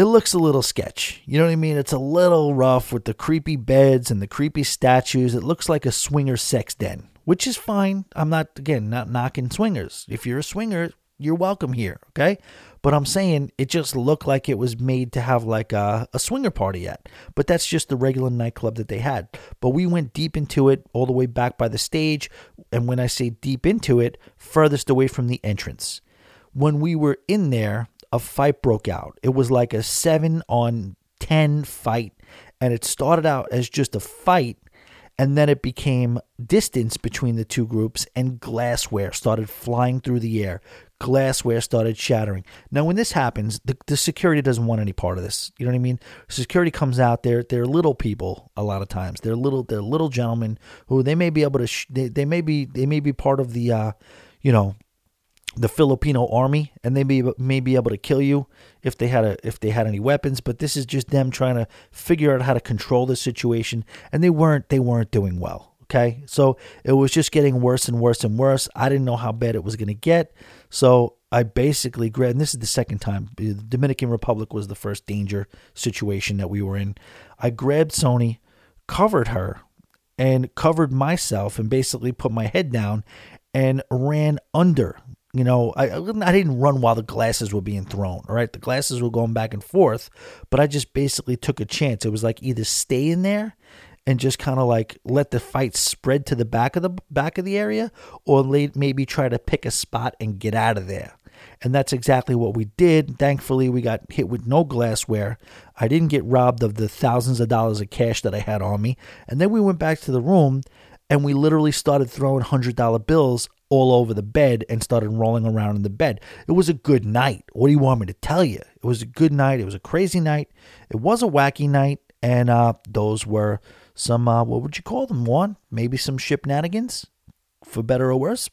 it looks a little sketch. You know what I mean? It's a little rough with the creepy beds and the creepy statues. It looks like a swinger sex den, which is fine. I'm not, again, not knocking swingers. If you're a swinger, you're welcome here, okay? But I'm saying it just looked like it was made to have like a, a swinger party at. But that's just the regular nightclub that they had. But we went deep into it, all the way back by the stage. And when I say deep into it, furthest away from the entrance. When we were in there, a fight broke out. It was like a seven on 10 fight. And it started out as just a fight. And then it became distance between the two groups, and glassware started flying through the air. Glassware started shattering. Now, when this happens, the, the security doesn't want any part of this. You know what I mean? Security comes out. They're they're little people a lot of times. They're little they're little gentlemen who they may be able to sh- they, they may be they may be part of the uh, you know the Filipino army, and they may, may be able to kill you if they had a if they had any weapons. But this is just them trying to figure out how to control the situation, and they weren't they weren't doing well. Okay, so it was just getting worse and worse and worse. I didn't know how bad it was going to get, so I basically grabbed. And this is the second time. The Dominican Republic was the first danger situation that we were in. I grabbed Sony, covered her, and covered myself, and basically put my head down and ran under you know, I, I didn't run while the glasses were being thrown. All right, the glasses were going back and forth, but I just basically took a chance. It was like either stay in there and just kind of like let the fight spread to the back of the back of the area, or maybe try to pick a spot and get out of there. And that's exactly what we did. Thankfully, we got hit with no glassware. I didn't get robbed of the thousands of dollars of cash that I had on me. And then we went back to the room and we literally started throwing $100 bills all over the bed and started rolling around in the bed. It was a good night. What do you want me to tell you? It was a good night. It was a crazy night. It was a wacky night. And uh, those were some, uh, what would you call them? Juan, maybe some ship shipnanigans, for better or worse.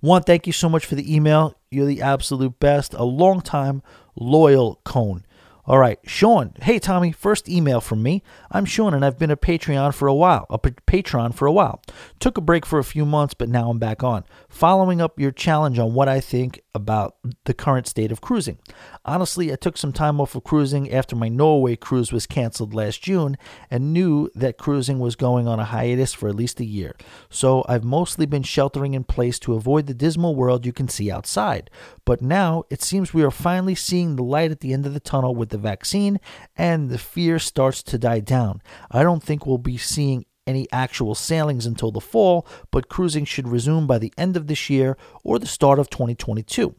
Juan, thank you so much for the email. You're the absolute best. A long time loyal cone. All right, Sean. Hey, Tommy. First email from me. I'm Sean, and I've been a Patreon for a while. A patron for a while. Took a break for a few months, but now I'm back on. Following up your challenge on what I think about the current state of cruising. Honestly, I took some time off of cruising after my Norway cruise was canceled last June, and knew that cruising was going on a hiatus for at least a year. So I've mostly been sheltering in place to avoid the dismal world you can see outside. But now it seems we are finally seeing the light at the end of the tunnel with the vaccine, and the fear starts to die down. I don't think we'll be seeing any actual sailings until the fall, but cruising should resume by the end of this year or the start of 2022.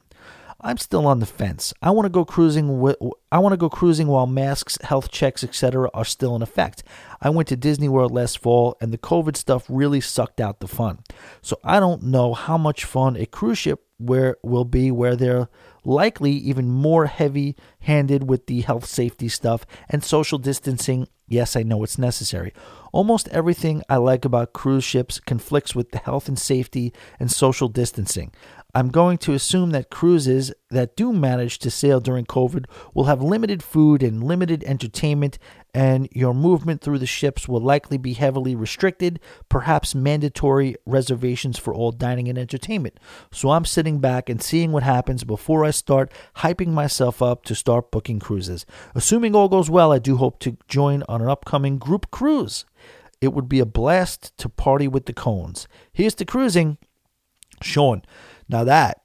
I'm still on the fence. I want to go cruising. I want to go cruising while masks, health checks, etc. are still in effect. I went to Disney World last fall, and the COVID stuff really sucked out the fun. So I don't know how much fun a cruise ship where will be where they're likely even more heavy handed with the health safety stuff and social distancing. Yes, I know it's necessary. Almost everything I like about cruise ships conflicts with the health and safety and social distancing. I'm going to assume that cruises that do manage to sail during COVID will have limited food and limited entertainment, and your movement through the ships will likely be heavily restricted, perhaps mandatory reservations for all dining and entertainment. So I'm sitting back and seeing what happens before I start hyping myself up to start booking cruises. Assuming all goes well, I do hope to join on an upcoming group cruise. It would be a blast to party with the cones. Here's to cruising. Sean. Now that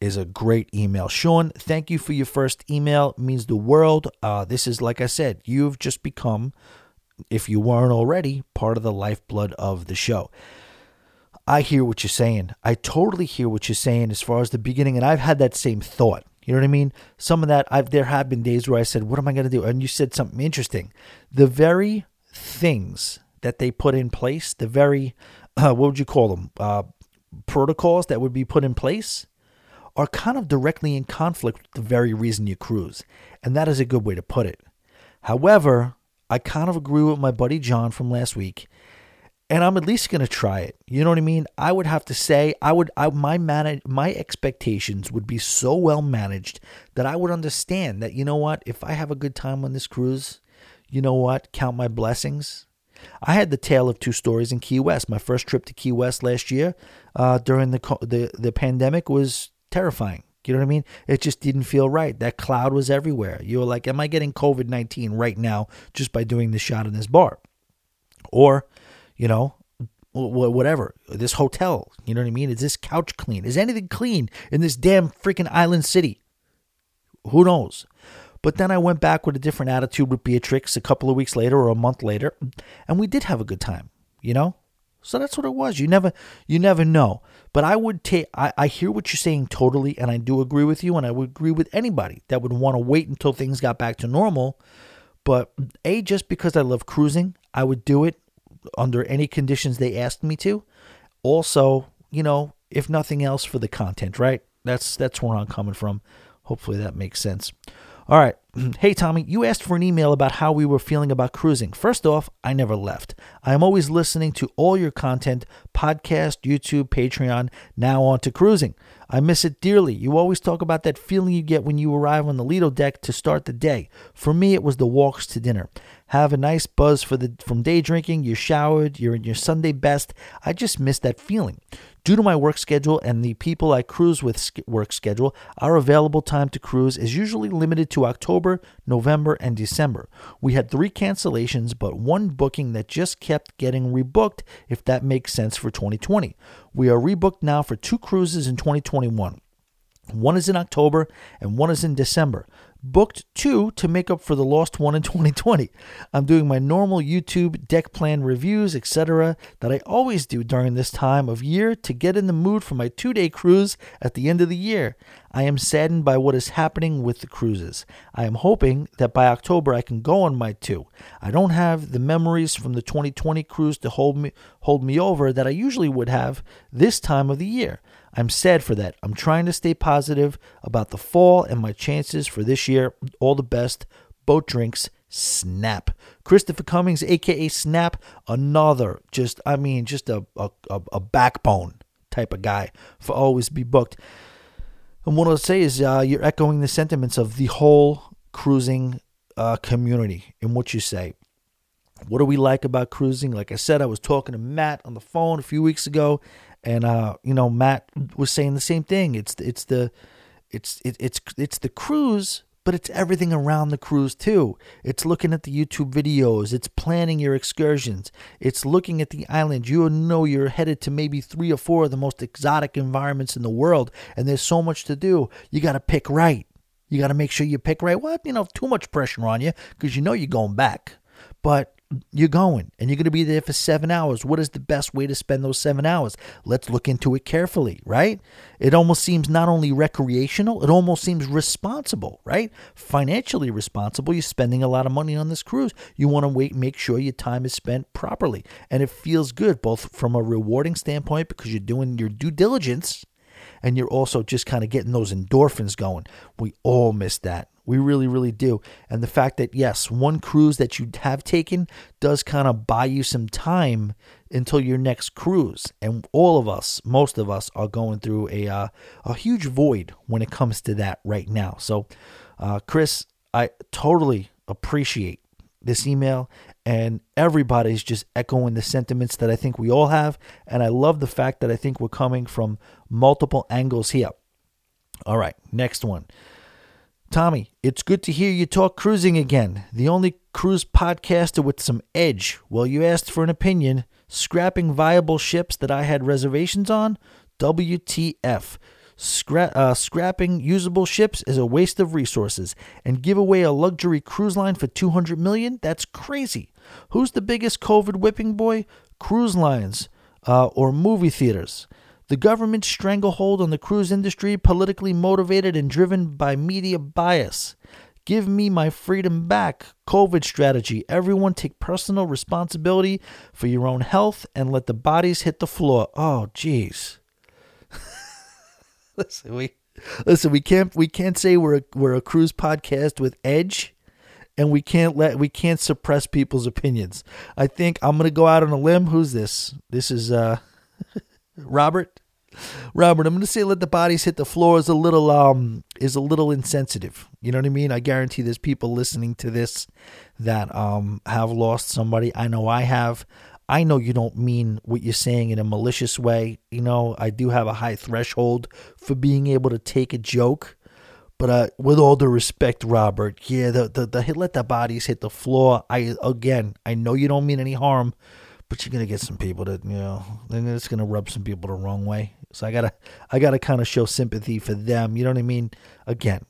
is a great email. Sean, thank you for your first email. It means the world. Uh, this is, like I said, you've just become, if you weren't already, part of the lifeblood of the show. I hear what you're saying. I totally hear what you're saying as far as the beginning, and I've had that same thought. You know what I mean? Some of that, I've there have been days where I said, "What am I going to do?" And you said something interesting. The very things that they put in place, the very, uh, what would you call them? Uh, protocols that would be put in place are kind of directly in conflict with the very reason you cruise. And that is a good way to put it. However, I kind of agree with my buddy John from last week, and I'm at least going to try it. You know what I mean? I would have to say I would I, my manage my expectations would be so well managed that I would understand that you know what, if I have a good time on this cruise, you know what, count my blessings. I had the tale of two stories in Key West. My first trip to Key West last year uh, during the, the the pandemic was terrifying. You know what I mean? It just didn't feel right. That cloud was everywhere. You were like, "Am I getting COVID nineteen right now just by doing this shot in this bar?" Or, you know, whatever. This hotel. You know what I mean? Is this couch clean? Is anything clean in this damn freaking island city? Who knows? But then I went back with a different attitude with Beatrix a couple of weeks later or a month later, and we did have a good time, you know? So that's what it was. You never you never know. But I would take I, I hear what you're saying totally, and I do agree with you, and I would agree with anybody that would want to wait until things got back to normal. But A, just because I love cruising, I would do it under any conditions they asked me to. Also, you know, if nothing else for the content, right? That's that's where I'm coming from. Hopefully that makes sense. All right. Hey, Tommy, you asked for an email about how we were feeling about cruising. First off, I never left. I am always listening to all your content podcast, YouTube, Patreon, now on to cruising. I miss it dearly. You always talk about that feeling you get when you arrive on the Lido deck to start the day. For me, it was the walks to dinner. Have a nice buzz for the from day drinking. You're showered. You're in your Sunday best. I just miss that feeling. Due to my work schedule and the people I cruise with work schedule, our available time to cruise is usually limited to October, November, and December. We had three cancellations, but one booking that just kept getting rebooked, if that makes sense for 2020. We are rebooked now for two cruises in 2021. One is in October and one is in December booked two to make up for the lost one in 2020. I'm doing my normal YouTube deck plan reviews, etc., that I always do during this time of year to get in the mood for my two day cruise at the end of the year. I am saddened by what is happening with the cruises. I am hoping that by October I can go on my two. I don't have the memories from the 2020 cruise to hold me hold me over that I usually would have this time of the year. I'm sad for that. I'm trying to stay positive about the fall and my chances for this year. All the best. Boat drinks. Snap. Christopher Cummings, aka Snap, another just I mean just a a, a backbone type of guy for always be booked. And what I'll say is uh, you're echoing the sentiments of the whole cruising uh, community in what you say. What do we like about cruising? Like I said, I was talking to Matt on the phone a few weeks ago, and uh, you know, Matt was saying the same thing. It's it's the it's it, it's it's the cruise, but it's everything around the cruise too. It's looking at the YouTube videos, it's planning your excursions, it's looking at the island. You know you're headed to maybe three or four of the most exotic environments in the world, and there's so much to do. You got to pick right. You got to make sure you pick right. Well, you know, too much pressure on you because you know you're going back. But you're going and you're going to be there for seven hours. What is the best way to spend those seven hours? Let's look into it carefully, right? It almost seems not only recreational, it almost seems responsible, right? Financially responsible. You're spending a lot of money on this cruise. You want to wait, make sure your time is spent properly. And it feels good, both from a rewarding standpoint because you're doing your due diligence and you're also just kind of getting those endorphins going. We all miss that. We really, really do. And the fact that, yes, one cruise that you have taken does kind of buy you some time until your next cruise. And all of us, most of us, are going through a, uh, a huge void when it comes to that right now. So, uh, Chris, I totally appreciate this email and everybody's just echoing the sentiments that I think we all have and I love the fact that I think we're coming from multiple angles here. All right, next one. Tommy, it's good to hear you talk cruising again. The only cruise podcaster with some edge. Well, you asked for an opinion. Scrapping viable ships that I had reservations on? WTF. Scra- uh, scrapping usable ships is a waste of resources, and give away a luxury cruise line for 200 million? That's crazy. Who's the biggest COVID whipping boy? Cruise lines uh, or movie theaters. The government's stranglehold on the cruise industry, politically motivated and driven by media bias. Give me my freedom back. COVID strategy. Everyone take personal responsibility for your own health and let the bodies hit the floor. Oh, jeez. listen, we listen. We can't we can't say we're a, we're a cruise podcast with edge, and we can't let we can't suppress people's opinions. I think I'm gonna go out on a limb. Who's this? This is uh, Robert. Robert, I'm going to say let the bodies hit the floor is a little um is a little insensitive. You know what I mean? I guarantee there's people listening to this that um have lost somebody. I know I have. I know you don't mean what you're saying in a malicious way. You know, I do have a high threshold for being able to take a joke. But uh, with all due respect, Robert, yeah, the, the the let the bodies hit the floor. I again, I know you don't mean any harm, but you're gonna get some people that you know, and it's gonna rub some people the wrong way. So I gotta I gotta kind of show sympathy for them. You know what I mean? Again,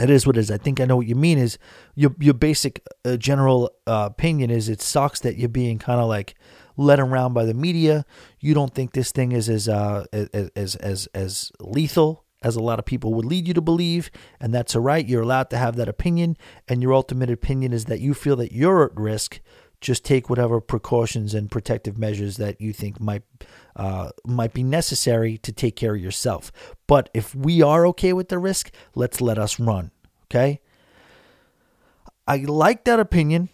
it is what it is. I think I know what you mean. Is your your basic uh, general uh, opinion is it sucks that you're being kind of like led around by the media. You don't think this thing is as uh, as as as lethal as a lot of people would lead you to believe, and that's all right. You're allowed to have that opinion, and your ultimate opinion is that you feel that you're at risk. Just take whatever precautions and protective measures that you think might uh, might be necessary to take care of yourself. But if we are okay with the risk, let's let us run. Okay. I like that opinion.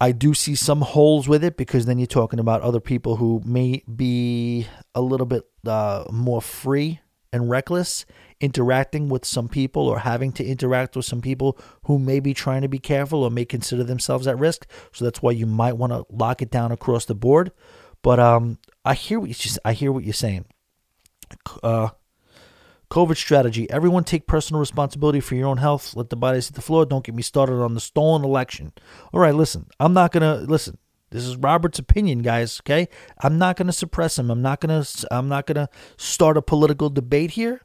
I do see some holes with it because then you're talking about other people who may be a little bit uh, more free and reckless interacting with some people or having to interact with some people who may be trying to be careful or may consider themselves at risk. So that's why you might want to lock it down across the board. But um, I hear what you I hear what you're saying. Uh, COVID strategy. Everyone take personal responsibility for your own health. Let the bodies hit the floor. Don't get me started on the stolen election. All right, listen. I'm not gonna listen. This is Robert's opinion, guys. Okay, I'm not gonna suppress him. I'm not gonna. I'm not gonna start a political debate here.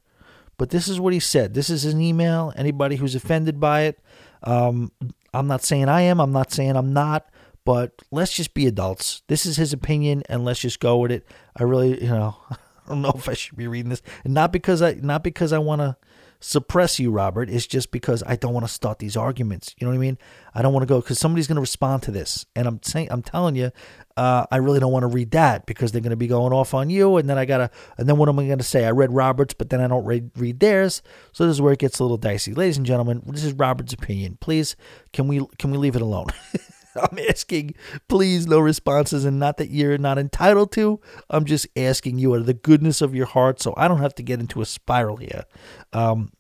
But this is what he said. This is an email. Anybody who's offended by it, um, I'm not saying I am. I'm not saying I'm not but let's just be adults. This is his opinion, and let's just go with it. I really, you know, I don't know if I should be reading this, and not because I, not because I want to suppress you, Robert. It's just because I don't want to start these arguments. You know what I mean? I don't want to go because somebody's going to respond to this, and I'm saying, I'm telling you, uh, I really don't want to read that because they're going to be going off on you, and then I gotta, and then what am I going to say? I read Roberts, but then I don't read read theirs, so this is where it gets a little dicey. Ladies and gentlemen, this is Robert's opinion. Please, can we can we leave it alone? I'm asking, please, no responses, and not that you're not entitled to. I'm just asking you out of the goodness of your heart, so I don't have to get into a spiral here. Um,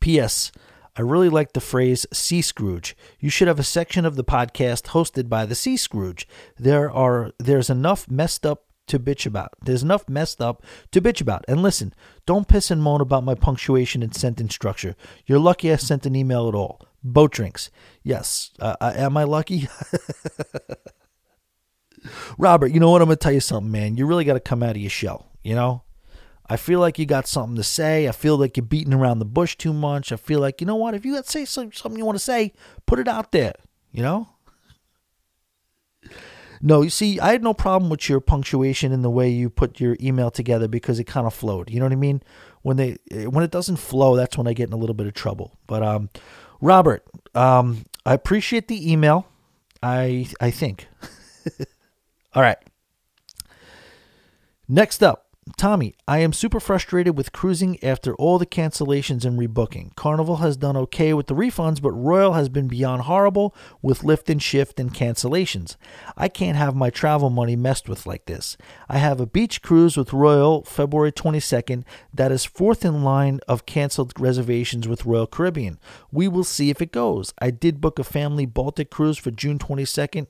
P.S. I really like the phrase "Sea Scrooge." You should have a section of the podcast hosted by the Sea Scrooge. There are there's enough messed up to bitch about. There's enough messed up to bitch about. And listen, don't piss and moan about my punctuation and sentence structure. You're lucky I sent an email at all. Boat drinks. Yes. Uh, uh am I lucky? Robert, you know what? I'm going to tell you something, man. You really got to come out of your shell, you know? I feel like you got something to say. I feel like you're beating around the bush too much. I feel like, you know what? If you got to say something you want to say, put it out there, you know? No, you see, I had no problem with your punctuation and the way you put your email together because it kind of flowed. You know what I mean? When they when it doesn't flow, that's when I get in a little bit of trouble. But um, Robert, um, I appreciate the email. I I think. All right. Next up, Tommy, I am super frustrated with cruising after all the cancellations and rebooking. Carnival has done okay with the refunds, but Royal has been beyond horrible with lift and shift and cancellations. I can't have my travel money messed with like this. I have a beach cruise with Royal February 22nd that is fourth in line of canceled reservations with Royal Caribbean. We will see if it goes. I did book a family Baltic cruise for June 22nd.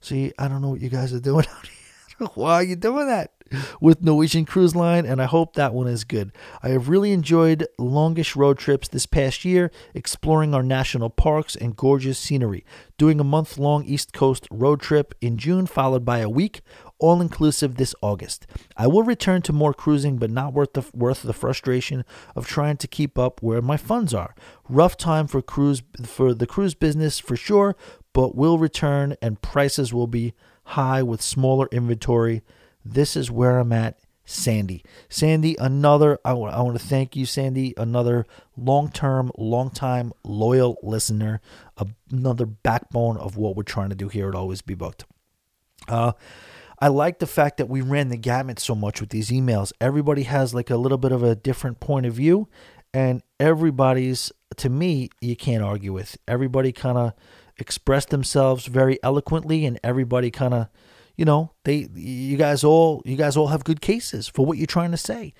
See, I don't know what you guys are doing out here. Why are you doing that? With Norwegian Cruise Line, and I hope that one is good. I have really enjoyed longish road trips this past year, exploring our national parks and gorgeous scenery. Doing a month long East Coast road trip in June, followed by a week all inclusive this August. I will return to more cruising, but not worth the worth the frustration of trying to keep up where my funds are. Rough time for cruise for the cruise business for sure, but will return and prices will be high with smaller inventory this is where I'm at. Sandy. Sandy, another, I want, I want to thank you, Sandy, another long term, long time loyal listener, another backbone of what we're trying to do here at Always Be Booked. Uh, I like the fact that we ran the gamut so much with these emails. Everybody has like a little bit of a different point of view, and everybody's, to me, you can't argue with. Everybody kind of expressed themselves very eloquently, and everybody kind of you know, they you guys all you guys all have good cases for what you're trying to say.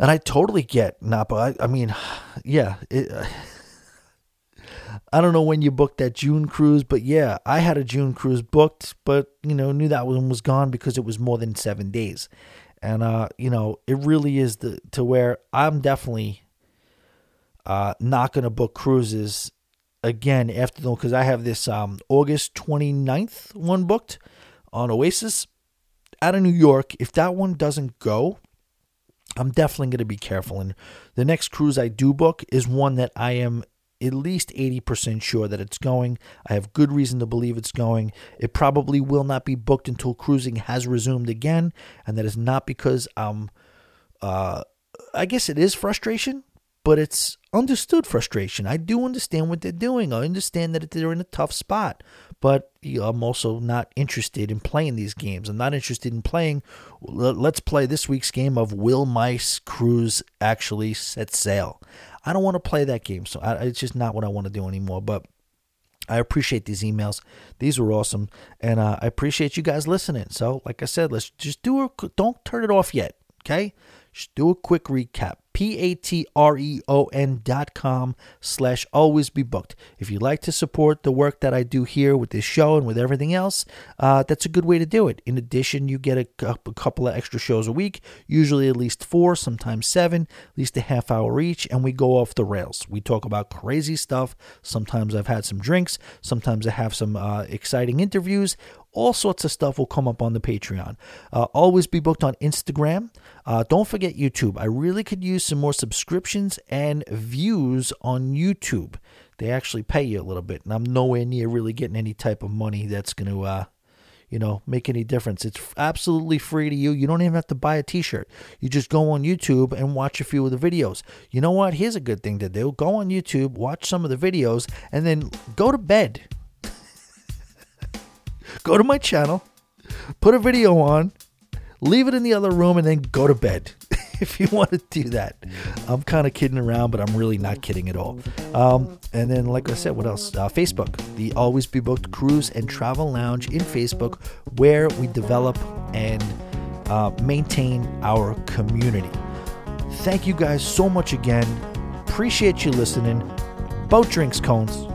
And I totally get Napa. I, I mean, yeah, it, I don't know when you booked that June cruise, but yeah, I had a June cruise booked, but you know, knew that one was gone because it was more than seven days. And uh, you know, it really is the to where I'm definitely uh not gonna book cruises again after though because I have this um August 29th one booked on Oasis out of New York. If that one doesn't go, I'm definitely going to be careful. And the next cruise I do book is one that I am at least 80% sure that it's going. I have good reason to believe it's going. It probably will not be booked until cruising has resumed again. And that is not because I'm, uh, I guess it is frustration, but it's understood frustration. I do understand what they're doing. I understand that they're in a tough spot but I'm also not interested in playing these games. I'm not interested in playing. Let's play this week's game of Will Mice Cruise actually set sail. I don't want to play that game, so I, it's just not what I want to do anymore. But I appreciate these emails. These were awesome, and uh, I appreciate you guys listening. So, like I said, let's just do a. Don't turn it off yet, okay? Just do a quick recap. P-A-T-R-E-O-N dot com slash always be booked. If you'd like to support the work that I do here with this show and with everything else, uh, that's a good way to do it. In addition, you get a, a couple of extra shows a week, usually at least four, sometimes seven, at least a half hour each, and we go off the rails. We talk about crazy stuff. Sometimes I've had some drinks, sometimes I have some uh, exciting interviews all sorts of stuff will come up on the Patreon. Uh, always be booked on Instagram. Uh, don't forget YouTube. I really could use some more subscriptions and views on YouTube. They actually pay you a little bit, and I'm nowhere near really getting any type of money that's going to, uh, you know, make any difference. It's absolutely free to you. You don't even have to buy a T-shirt. You just go on YouTube and watch a few of the videos. You know what? Here's a good thing to do: go on YouTube, watch some of the videos, and then go to bed go to my channel, put a video on, leave it in the other room, and then go to bed. if you want to do that, I'm kind of kidding around, but I'm really not kidding at all. Um, and then, like I said, what else? Uh, Facebook, the Always Be Booked Cruise and Travel Lounge in Facebook, where we develop and uh, maintain our community. Thank you guys so much again. Appreciate you listening. Boat drinks, cones.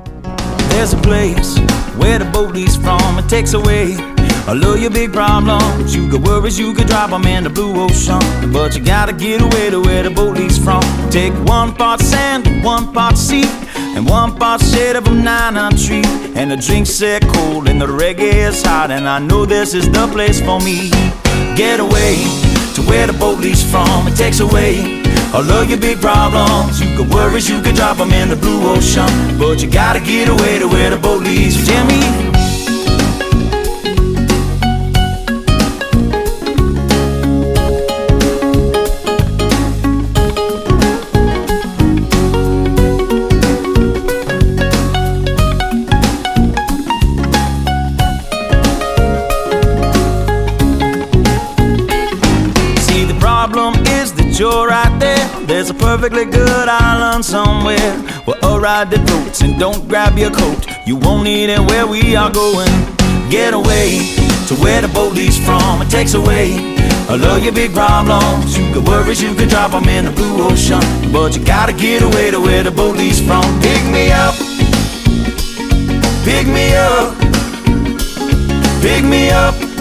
There's a place where the boat leaves from. It takes away all of your big problems. You got worries, you could drop them in the blue ocean. But you gotta get away to where the boat leaves from. Take one part sand, one part sea, and one part shade of a nine tree. And the drinks are cold and the reggae is hot. And I know this is the place for me. Get away to where the boat leaves from. It takes away all of your big problems. You could worries, you could drop them in the blue ocean. But you gotta get away to where the boat leads you. Perfectly good island somewhere where a ride that floats and don't grab your coat. You won't need it where we are going. Get away to where the boat leaves from. It takes away all of your big problems. You got worries, you can drop them in the blue ocean. But you gotta get away to where the boat leaves from. Pick me up, pick me up, pick me up.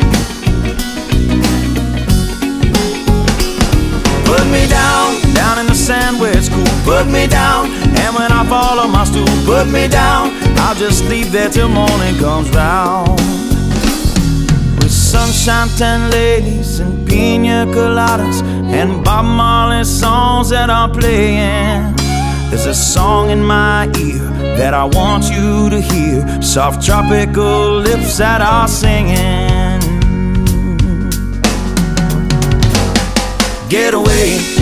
Down in the sand where it's cool. Put me down, and when I fall on my stool, put me down. I'll just sleep there till morning comes round. With sunshine, ten ladies, and pina coladas, and Bob Marley songs that are playing. There's a song in my ear that I want you to hear. Soft tropical lips that are singing. Get away